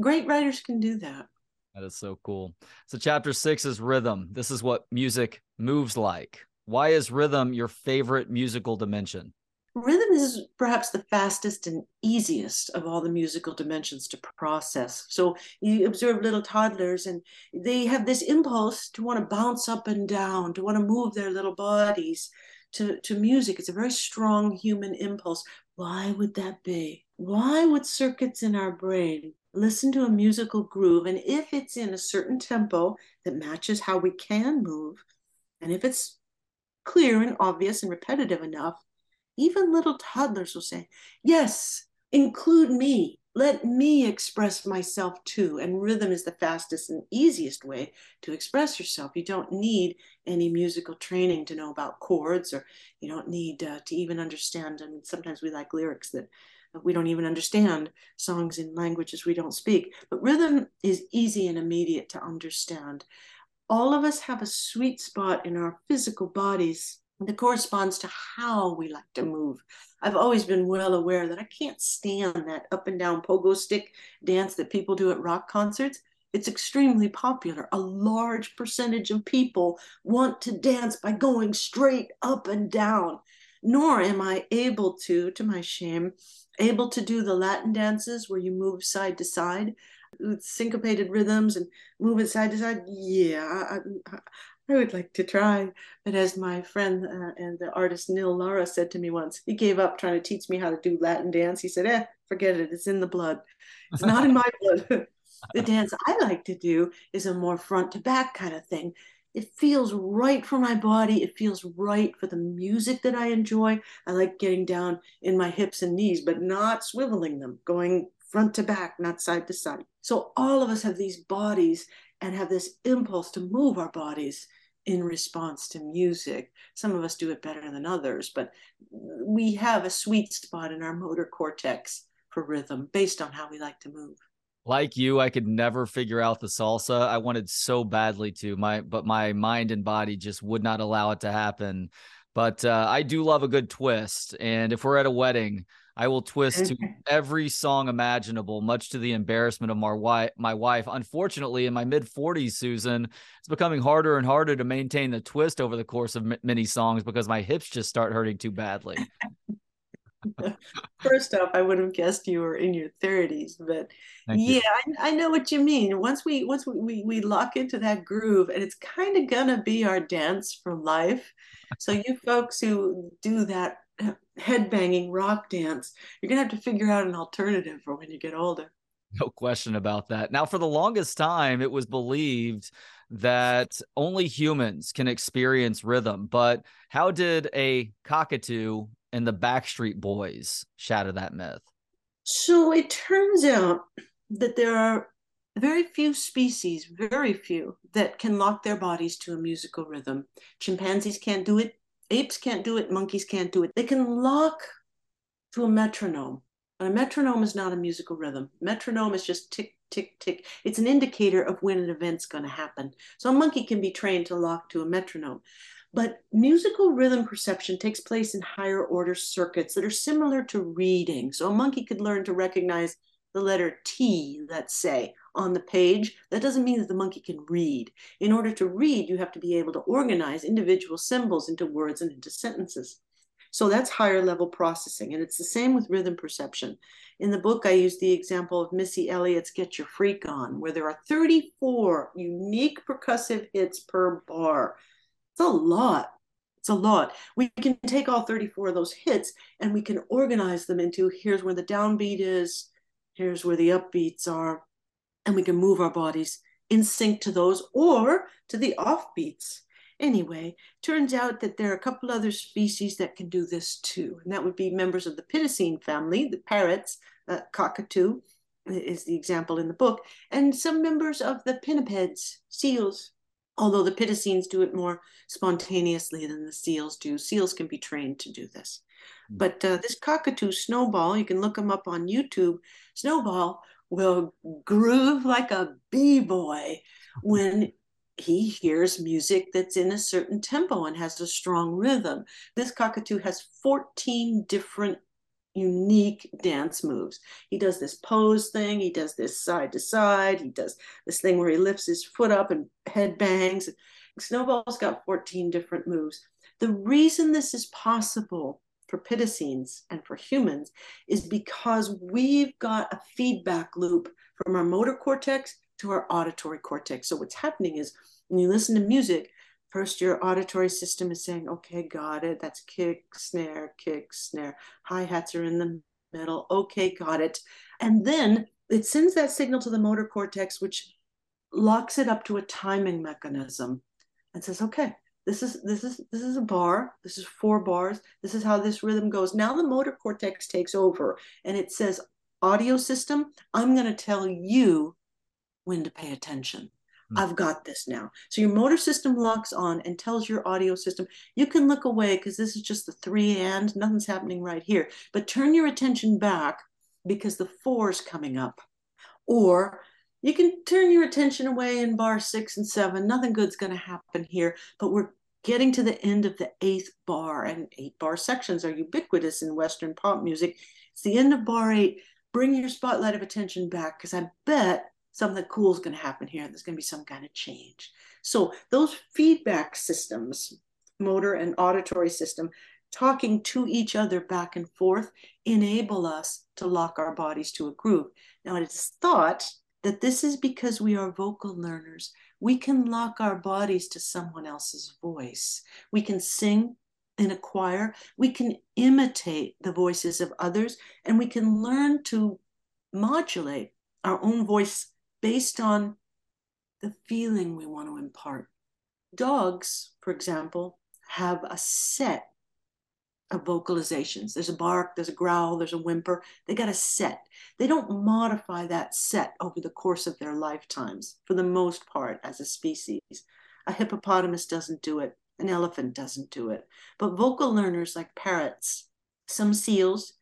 Great writers can do that. That is so cool. So chapter six is rhythm. This is what music moves like. Why is rhythm your favorite musical dimension? Rhythm is perhaps the fastest and easiest of all the musical dimensions to process. So you observe little toddlers, and they have this impulse to want to bounce up and down, to want to move their little bodies to, to music. It's a very strong human impulse. Why would that be? Why would circuits in our brain listen to a musical groove? And if it's in a certain tempo that matches how we can move, and if it's clear and obvious and repetitive enough, even little toddlers will say, Yes, include me. Let me express myself too. And rhythm is the fastest and easiest way to express yourself. You don't need any musical training to know about chords, or you don't need uh, to even understand. I mean, sometimes we like lyrics that we don't even understand songs in languages we don't speak. But rhythm is easy and immediate to understand. All of us have a sweet spot in our physical bodies that corresponds to how we like to move. I've always been well aware that I can't stand that up and down pogo stick dance that people do at rock concerts. it's extremely popular. A large percentage of people want to dance by going straight up and down. Nor am I able to, to my shame, able to do the Latin dances where you move side to side with syncopated rhythms and move it side to side. Yeah, I, would like to try. But as my friend uh, and the artist Neil Lara said to me once, he gave up trying to teach me how to do Latin dance. He said, eh, forget it. It's in the blood. It's not in my blood. the dance I like to do is a more front to back kind of thing. It feels right for my body. It feels right for the music that I enjoy. I like getting down in my hips and knees, but not swiveling them, going front to back, not side to side. So all of us have these bodies and have this impulse to move our bodies in response to music. Some of us do it better than others, but we have a sweet spot in our motor cortex for rhythm based on how we like to move. Like you, I could never figure out the salsa. I wanted so badly to, my but my mind and body just would not allow it to happen. But uh, I do love a good twist, and if we're at a wedding, I will twist to every song imaginable, much to the embarrassment of my wife. My wife, unfortunately, in my mid 40s, Susan, it's becoming harder and harder to maintain the twist over the course of m- many songs because my hips just start hurting too badly. First off, I would have guessed you were in your 30s, but Thank yeah, I, I, know what you mean. Once we once we, we, we lock into that groove, and it's kind of gonna be our dance for life. So you folks who do that headbanging rock dance. You're going to have to figure out an alternative for when you get older. No question about that. Now, for the longest time, it was believed that only humans can experience rhythm. But how did a cockatoo and the Backstreet Boys shatter that myth? So it turns out that there are very few species, very few, that can lock their bodies to a musical rhythm. Chimpanzees can't do it, apes can't do it, monkeys can't do it. They can lock to a metronome, but a metronome is not a musical rhythm. Metronome is just tick, tick, tick. It's an indicator of when an event's going to happen. So a monkey can be trained to lock to a metronome. But musical rhythm perception takes place in higher order circuits that are similar to reading. So a monkey could learn to recognize the letter T, let's say, on the page, that doesn't mean that the monkey can read. In order to read, you have to be able to organize individual symbols into words and into sentences. So that's higher level processing. And it's the same with rhythm perception. In the book, I use the example of Missy Elliott's Get Your Freak On, where there are 34 unique percussive hits per bar. It's a lot. It's a lot. We can take all 34 of those hits and we can organize them into here's where the downbeat is, here's where the upbeats are, and we can move our bodies in sync to those or to the offbeats. Anyway, turns out that there are a couple other species that can do this too, and that would be members of the Psittacine family, the parrots, uh, cockatoo is the example in the book, and some members of the pinnipeds, seals, although the Psittacines do it more spontaneously than the seals do. Seals can be trained to do this. Hmm. But uh, this cockatoo, Snowball, you can look him up on YouTube. Snowball will groove like a b-boy when he hears music that's in a certain tempo and has a strong rhythm. This cockatoo has 14 different unique dance moves. He does this pose thing, he does this side to side, he does this thing where he lifts his foot up and head bangs. Snowball's got 14 different moves. The reason this is possible for psittacines and for humans is because we've got a feedback loop from our motor cortex to our auditory cortex. So what's happening is when you listen to music, first your auditory system is saying, okay, got it. That's kick, snare, kick, snare. Hi-hats are in the middle. Okay, got it. And then it sends that signal to the motor cortex, which locks it up to a timing mechanism and says, okay, this is this is this is a bar. This is four bars. This is how this rhythm goes. Now the motor cortex takes over and it says audio system i'm going to tell you when to pay attention. Mm-hmm. i've got this now. So your motor system locks on and tells your audio system you can look away because this is just the three and nothing's happening right here. But turn your attention back because the four is coming up. Or you can turn your attention away in bar six and seven. Nothing good's going to happen here, but we're getting to the end of the eighth bar, and eight bar sections are ubiquitous in Western pop music. It's the end of bar eight. Bring your spotlight of attention back because I bet something cool is going to happen here. There's going to be some kind of change. So those feedback systems, motor and auditory system, talking to each other back and forth, enable us to lock our bodies to a groove. Now, it is thought that this is because we are vocal learners. We can lock our bodies to someone else's voice. We can sing in a choir, we can imitate the voices of others, and we can learn to modulate our own voice based on the feeling we want to impart. Dogs, for example, have a set of vocalizations. There's a bark, there's a growl, there's a whimper. They got a set. They don't modify that set over the course of their lifetimes, for the most part, as a species. A hippopotamus doesn't do it, an elephant doesn't do it. But vocal learners like parrots, some seals,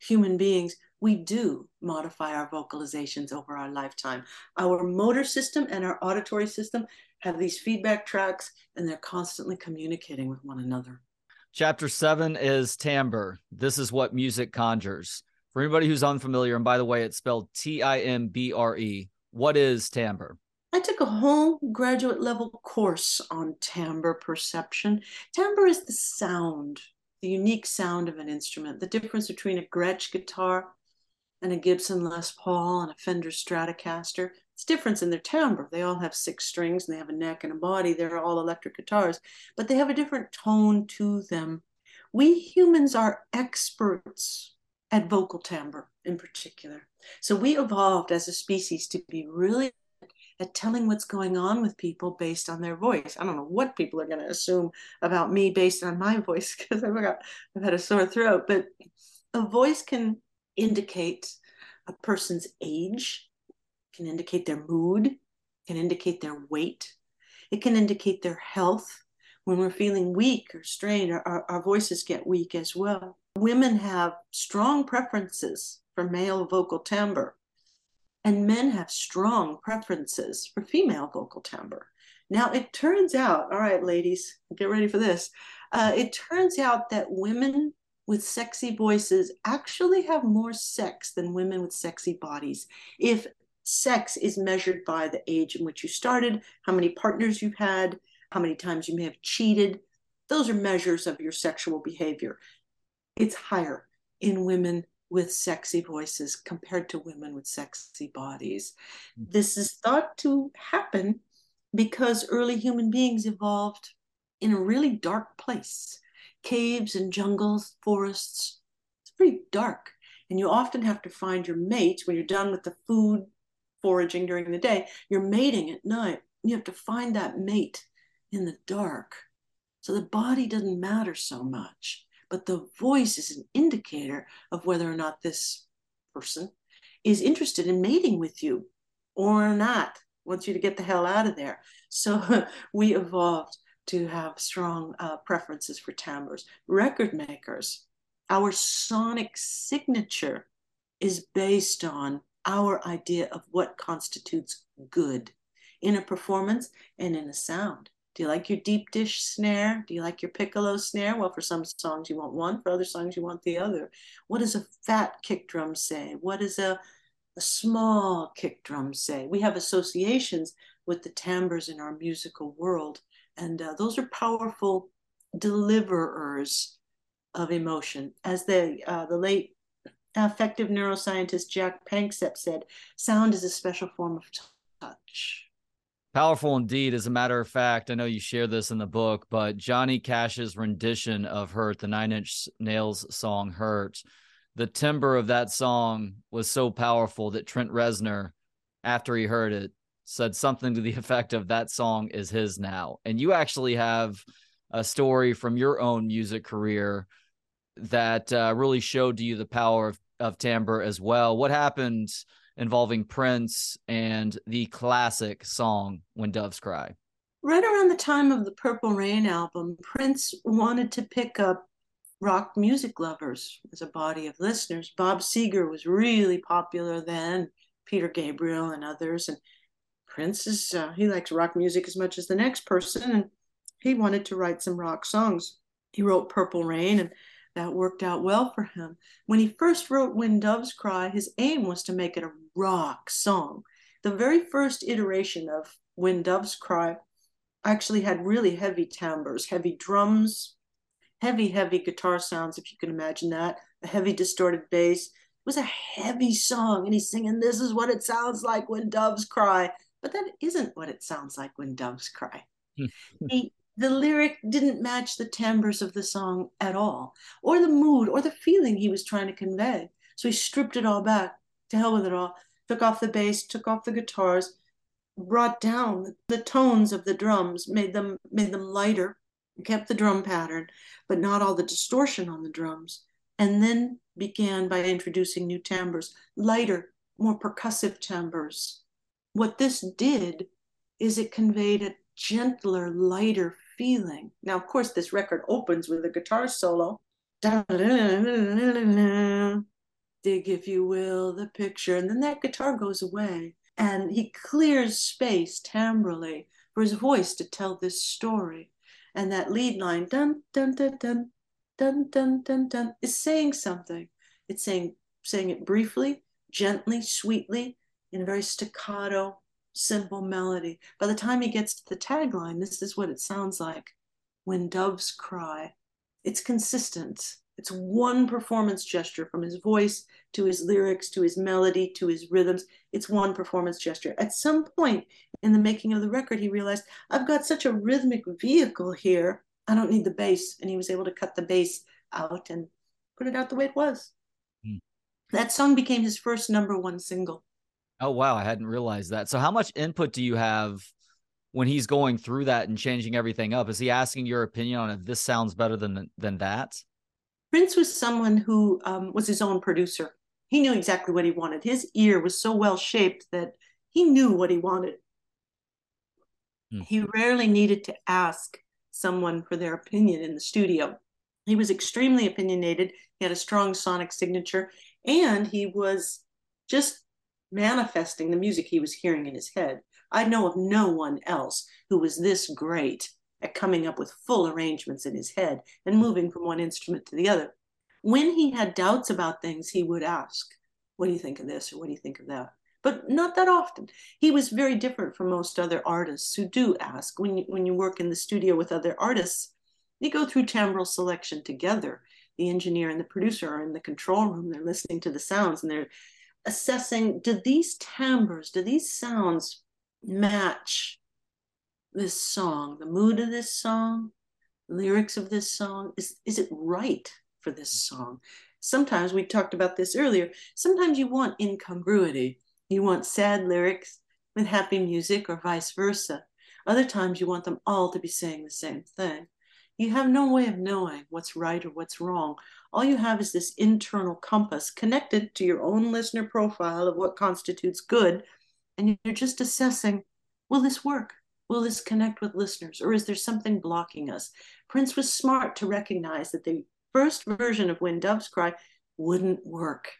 human beings, we do modify our vocalizations over our lifetime. Our motor system and our auditory system have these feedback tracks, and they're constantly communicating with one another. Chapter seven is timbre. This is what music conjures. For anybody who's unfamiliar, and by the way, it's spelled T I M B R E, what is timbre? I took a whole graduate level course on timbre perception. Timbre is the sound, the unique sound of an instrument, the difference between a Gretsch guitar and a Gibson Les Paul and a Fender Stratocaster. It's difference in their timbre. They all have six strings and they have a neck and a body. They're all electric guitars, but they have a different tone to them. We humans are experts at vocal timbre in particular. So we evolved as a species to be really at telling what's going on with people based on their voice. I don't know what people are going to assume about me based on my voice because I've got I've had a sore throat, but a voice can indicate a person's age, can indicate their mood, can indicate their weight. It can indicate their health. When we're feeling weak or strained, our, our voices get weak as well. Women have strong preferences for male vocal timbre, and men have strong preferences for female vocal timbre. Now, it turns out, all right, ladies, get ready for this. Uh, it turns out that women with sexy voices actually have more sex than women with sexy bodies. If sex is measured by the age in which you started, how many partners you've had, how many times you may have cheated. Those are measures of your sexual behavior. It's higher in women with sexy voices compared to women with sexy bodies. Mm-hmm. This is thought to happen because early human beings evolved in a really dark place caves and jungles, forests. It's pretty dark. And you often have to find your mate when you're done with the food foraging during the day, you're mating at night. You have to find that mate in the dark. So the body doesn't matter so much, but the voice is an indicator of whether or not this person is interested in mating with you or not, wants you to get the hell out of there. So we evolved to have strong uh, preferences for timbres. Record makers, our sonic signature is based on our idea of what constitutes good in a performance and in a sound. Do you like your deep dish snare? Do you like your piccolo snare? Well, for some songs you want one, for other songs you want the other. What does a fat kick drum say? What does a, a small kick drum say? We have associations with the timbres in our musical world, and uh, those are powerful deliverers of emotion. As the uh, the late affective neuroscientist Jack Panksepp said, sound is a special form of touch. Powerful indeed. As a matter of fact, I know you share this in the book, but Johnny Cash's rendition of Hurt, the Nine Inch Nails song Hurt, the timbre of that song was so powerful that Trent Reznor, after he heard it, said something to the effect of that song is his now. And you actually have a story from your own music career that uh, really showed to you the power of of timbre as well. What happened involving Prince and the classic song When Doves Cry? Right around the time of the Purple Rain album, Prince wanted to pick up rock music lovers as a body of listeners. Bob Seger was really popular then, Peter Gabriel and others. And Prince is, uh, he likes rock music as much as the next person. And he wanted to write some rock songs. He wrote Purple Rain and that worked out well for him. When he first wrote When Doves Cry, his aim was to make it a rock song The very first iteration of When Doves Cry actually had really heavy timbres, heavy drums, heavy, heavy guitar sounds, if you can imagine that, a heavy distorted bass. It was a heavy song, and he's singing, This is what it sounds like when doves cry. But that isn't what it sounds like when doves cry. Hmm. he, the lyric didn't match the timbres of the song at all, or the mood, or the feeling he was trying to convey. So he stripped it all back. To hell with it all. Took off the bass, took off the guitars, brought down the tones of the drums, made them made them lighter, kept the drum pattern, but not all the distortion on the drums. And then began by introducing new timbres, lighter, more percussive timbres. What this did is it conveyed a gentler, lighter feeling. Now, of course, this record opens with a guitar solo. Dig, if you will, the picture. And then that guitar goes away and he clears space timbrally for his voice to tell this story. And that lead line, dun dun dun dun dun dun dun dun, is saying something. It's saying saying it briefly, gently, sweetly, in a very staccato, simple melody. By the time he gets to the tagline, this is what it sounds like when doves cry. It's consistent. It's one performance gesture from his voice to his lyrics to his melody to his rhythms. It's one performance gesture. At some point in the making of the record, he realized, I've got such a rhythmic vehicle here. I don't need the bass. And he was able to cut the bass out and put it out the way it was. Hmm. That song became his first number one single. Oh, wow. I hadn't realized that. So, how much input do you have when he's going through that and changing everything up? Is he asking your opinion on if this sounds better than than that? Prince was someone who um, was his own producer. He knew exactly what he wanted. His ear was so well shaped that he knew what he wanted. Hmm. He rarely needed to ask someone for their opinion in the studio. He was extremely opinionated. He had a strong sonic signature, and he was just manifesting the music he was hearing in his head. I know of no one else who was this great at coming up with full arrangements in his head and moving from one instrument to the other. When he had doubts about things, he would ask, What do you think of this? or What do you think of that? But not that often. He was very different from most other artists who do ask. When you, when you work in the studio with other artists, you go through timbral selection together. The engineer and the producer are in the control room. They're listening to the sounds and they're assessing do these timbres, do these sounds match this song, the mood of this song, lyrics of this song? Is, is it right for this song? Sometimes we talked about this earlier. Sometimes you want incongruity. You want sad lyrics with happy music or vice versa. Other times you want them all to be saying the same thing. You have no way of knowing what's right or what's wrong. All you have is this internal compass connected to your own listener profile of what constitutes good. And you're just assessing will this work? Will this connect with listeners or is there something blocking us? Prince was smart to recognize that the first version of When Doves Cry wouldn't work.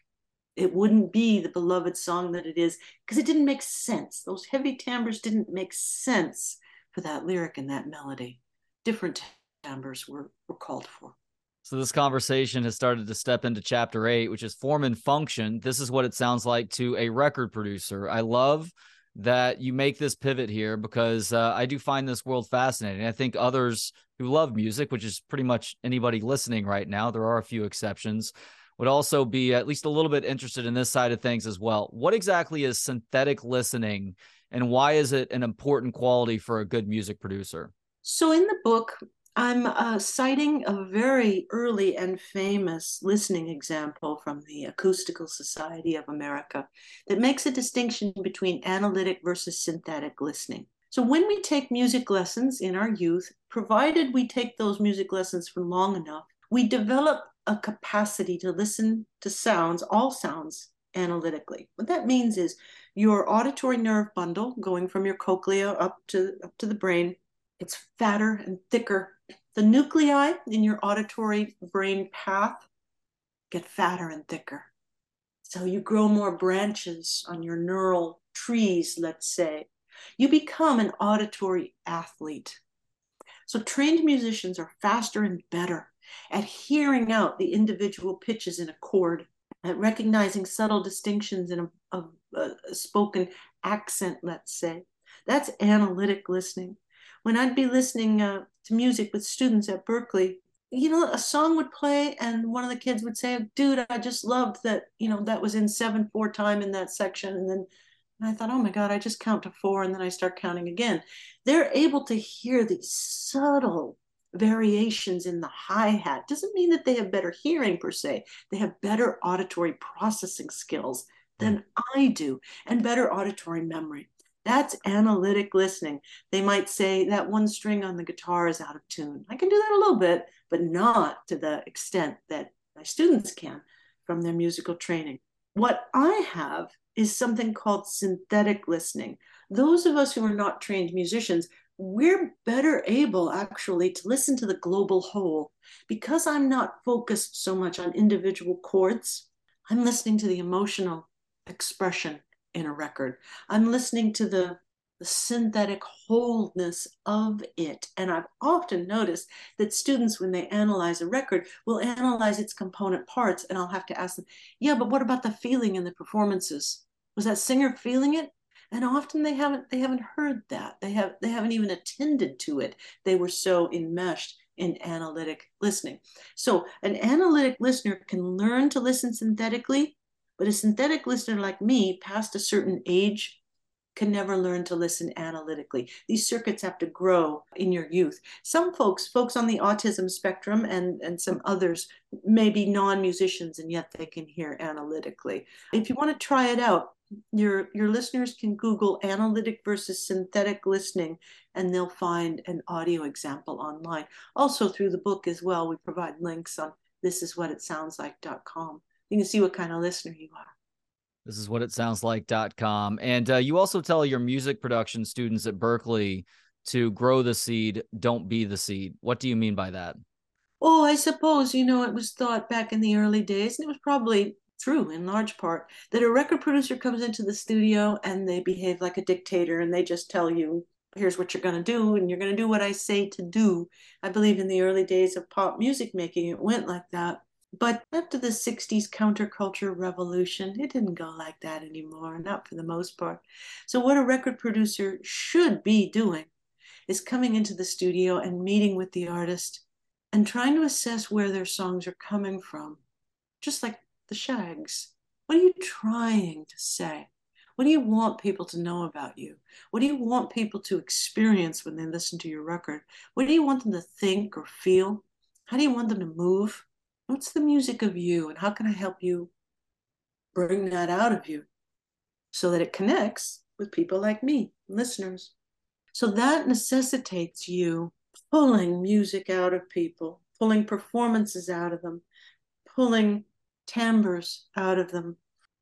It wouldn't be the beloved song that it is because it didn't make sense. Those heavy timbres didn't make sense for that lyric and that melody. Different timbres were, were called for. So this conversation has started to step into chapter eight, which is form and function. This is what it sounds like to a record producer. I love that you make this pivot here because uh, I do find this world fascinating. I think others who love music, which is pretty much anybody listening right now, there are a few exceptions, would also be at least a little bit interested in this side of things as well. What exactly is synthetic listening and why is it an important quality for a good music producer? So, in the book, I'm uh, citing a very early and famous listening example from the Acoustical Society of America that makes a distinction between analytic versus synthetic listening. So, when we take music lessons in our youth, provided we take those music lessons for long enough, we develop a capacity to listen to sounds, all sounds, analytically. What that means is your auditory nerve bundle going from your cochlea up to, up to the brain it's fatter and thicker. The nuclei in your auditory brain path get fatter and thicker. So you grow more branches on your neural trees, let's say. You become an auditory athlete. So trained musicians are faster and better at hearing out the individual pitches in a chord, at recognizing subtle distinctions in a, uh, a spoken accent, let's say. That's analytic listening. When I'd be listening uh, to music with students at Berklee, you know, a song would play and one of the kids would say, dude, I just loved that, you know, that was in seven, four time in that section. And then and I thought, oh my God, I just count to four and then I start counting again. They're able to hear these subtle variations in the hi hat. Doesn't mean that they have better hearing per se. They have better auditory processing skills than I do and better auditory memory. That's analytic listening. They might say that one string on the guitar is out of tune. I can do that a little bit, but not to the extent that my students can from their musical training. What I have is something called synthetic listening. Those of us who are not trained musicians, we're better able actually to listen to the global whole. Because I'm not focused so much on individual chords, I'm listening to the emotional expression in a record. I'm listening to the, the synthetic wholeness of it. And I've often noticed that students, when they analyze a record, will analyze its component parts. And I'll have to ask them, yeah, but what about the feeling in the performances? Was that singer feeling it? And often they haven't they haven't heard that. They have they haven't even attended to it. They were so enmeshed in analytic listening. So an analytic listener can learn to listen synthetically but a synthetic listener like me, past a certain age, can never learn to listen analytically. These circuits have to grow in your youth. Some folks, folks on the autism spectrum and, and some others may be non-musicians and yet they can hear analytically. If you want to try it out, your your listeners can Google analytic versus synthetic listening and they'll find an audio example online. Also through the book as well, we provide links on this is what it sounds like.com you can see what kind of listener you are. This is what it sounds like.com. And uh, you also tell your music production students at Berklee to grow the seed, don't be the seed. What do you mean by that? Oh, I suppose, you know, it was thought back in the early days, and it was probably true in large part, that a record producer comes into the studio and they behave like a dictator and they just tell you, here's what you're going to do, and you're going to do what I say to do. I believe in the early days of pop music making, it went like that. But after the 60s counterculture revolution, it didn't go like that anymore, not for the most part. So, what a record producer should be doing is coming into the studio and meeting with the artist and trying to assess where their songs are coming from, just like the Shaggs. What are you trying to say? What do you want people to know about you? What do you want people to experience when they listen to your record? What do you want them to think or feel? How do you want them to move? What's the music of you, and how can I help you bring that out of you so that it connects with people like me, listeners? So that necessitates you pulling music out of people, pulling performances out of them, pulling timbres out of them,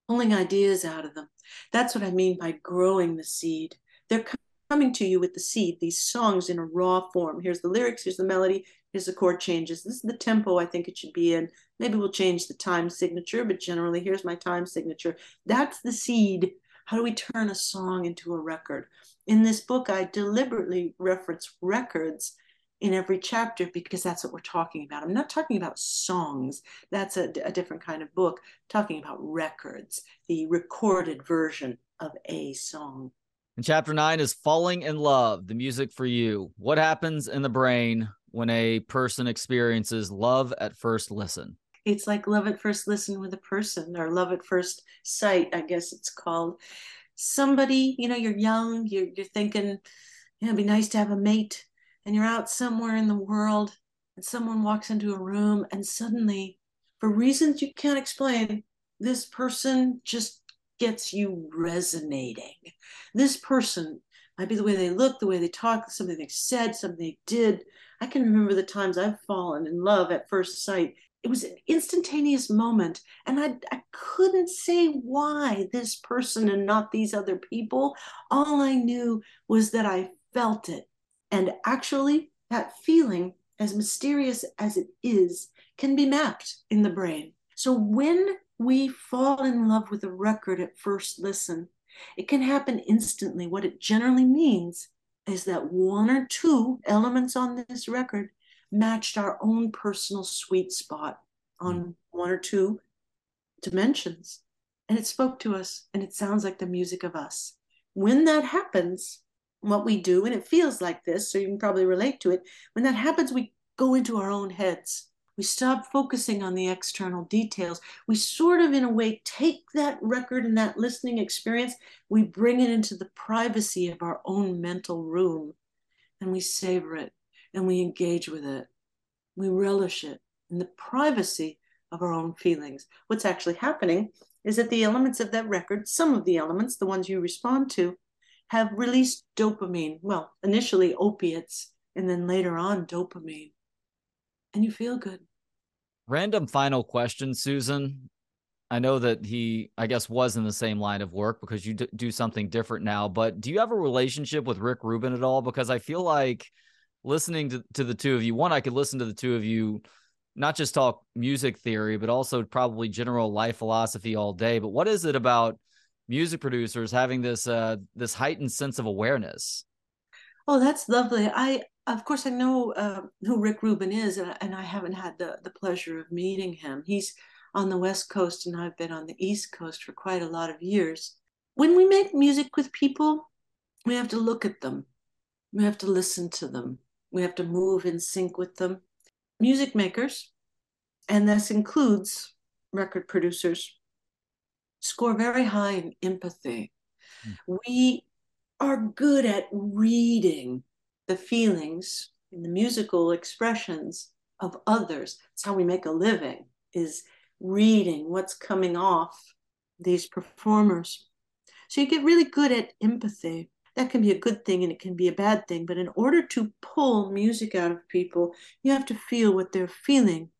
pulling ideas out of them. That's what I mean by growing the seed. They're coming to you with the seed, these songs in a raw form. Here's the lyrics, here's the melody, here's the chord changes. This is the tempo I think it should be in. Maybe we'll change the time signature, but generally here's my time signature. That's the seed. How do we turn a song into a record? In this book, I deliberately reference records in every chapter because that's what we're talking about. I'm not talking about songs. That's a, a different kind of book. I'm talking about records, the recorded version of a song. And chapter nine is falling in love, the music for you. What happens in the brain when a person experiences love at first listen? It's like love at first listen with a person or love at first sight, I guess it's called. Somebody, you know, you're young, you're, you're thinking, it'd be nice to have a mate, and you're out somewhere in the world, and someone walks into a room, and suddenly, for reasons you can't explain, this person just gets you resonating. This person might be the way they look, the way they talk, something they said, something they did. I can remember the times I've fallen in love at first sight. It was an instantaneous moment, and I, I couldn't say why this person and not these other people. All I knew was that I felt it. And actually, that feeling, as mysterious as it is, can be mapped in the brain. So when we fall in love with a record at first listen. It can happen instantly. What it generally means is that one or two elements on this record matched our own personal sweet spot on mm. one or two dimensions. and it spoke to us and it sounds like the music of us. When that happens, what we do, and it feels like this, so you can probably relate to it. When that happens, we go into our own heads. We stop focusing on the external details. We sort of, in a way, take that record and that listening experience, we bring it into the privacy of our own mental room, and we savor it and we engage with it. We relish it in the privacy of our own feelings. What's actually happening is that the elements of that record, some of the elements, the ones you respond to, have released dopamine. Well, initially opiates, and then later on dopamine. And you feel good. Random final question, Susan. I know that he, I guess, was in the same line of work because you d- do something different now. But do you have a relationship with Rick Rubin at all? Because I feel like listening to, to the two of you, one, I could listen to the two of you not just talk music theory, but also probably general life philosophy all day. But what is it about music producers having this uh, this heightened sense of awareness? Oh, that's lovely. I of course I know uh, who Rick Rubin is, and, and I haven't had the the pleasure of meeting him. He's on the West Coast, and I've been on the East Coast for quite a lot of years. When we make music with people, we have to look at them. We have to listen to them. We have to move in sync with them music makers, and this includes record producers, score very high in empathy. Mm. We are good at reading the feelings and the musical expressions of others. It's how we make a living, is reading what's coming off these performers. So you get really good at empathy that can be a good thing and it can be a bad thing. But in order to pull music out of people, you have to feel what they're feeling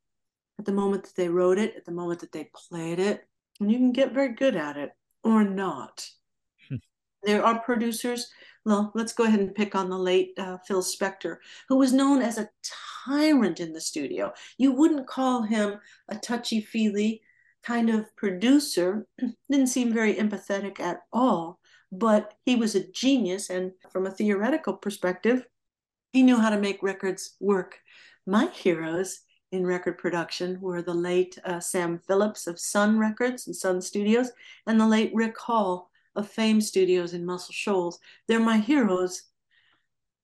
at the moment that they wrote it, at the moment that they played it. And you can get very good at it or not. Hmm. there are producers. Well, let's go ahead and pick on the late uh, Phil Spector, who was known as a tyrant in the studio. You wouldn't call him a touchy feely kind of producer, didn't seem very empathetic at all but he was a genius. And from a theoretical perspective, he knew how to make records work. My heroes in record production were the late uh, Sam Phillips of Sun Records and Sun Studios, and the late Rick Hall of Fame Studios in Muscle Shoals. They're my heroes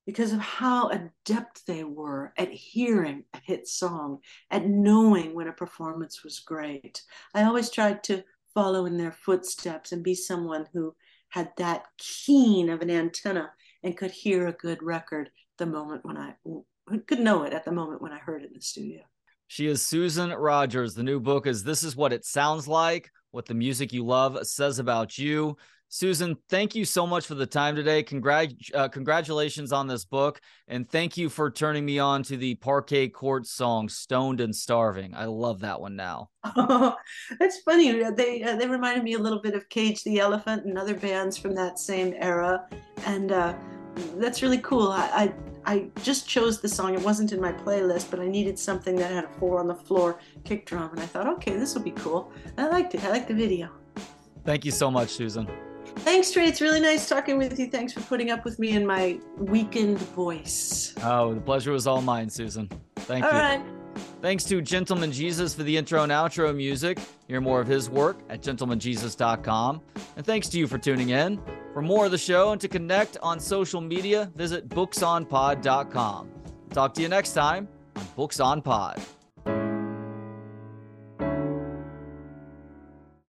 because of how adept they were at hearing a hit song, at knowing when a performance was great. I always tried to follow in their footsteps and be someone who had that keen of an antenna and could hear a good record the moment when I could know it at the moment when I heard it in the studio. She is Susan Rogers. The new book is This Is What It Sounds Like What the Music You Love Says About You. Susan, thank you so much for the time today. Congrat- uh, congratulations on this book. And thank you for turning me on to the Parquet Court song, Stoned and Starving. I love that one now. Oh, that's funny. They, uh, they reminded me a little bit of Cage the Elephant and other bands from that same era. And uh, that's really cool. I, I, I just chose the song. It wasn't in my playlist, but I needed something that had a four on the floor kick drum. And I thought, okay, this will be cool. I liked it. I liked the video. Thank you so much, Susan. Thanks, Trey. It's really nice talking with you. Thanks for putting up with me and my weakened voice. Oh, the pleasure was all mine, Susan. Thank all you. All right. Thanks to Gentleman Jesus for the intro and outro music. Hear more of his work at gentlemanjesus.com. And thanks to you for tuning in. For more of the show and to connect on social media, visit booksonpod.com. Talk to you next time on Books on Pod.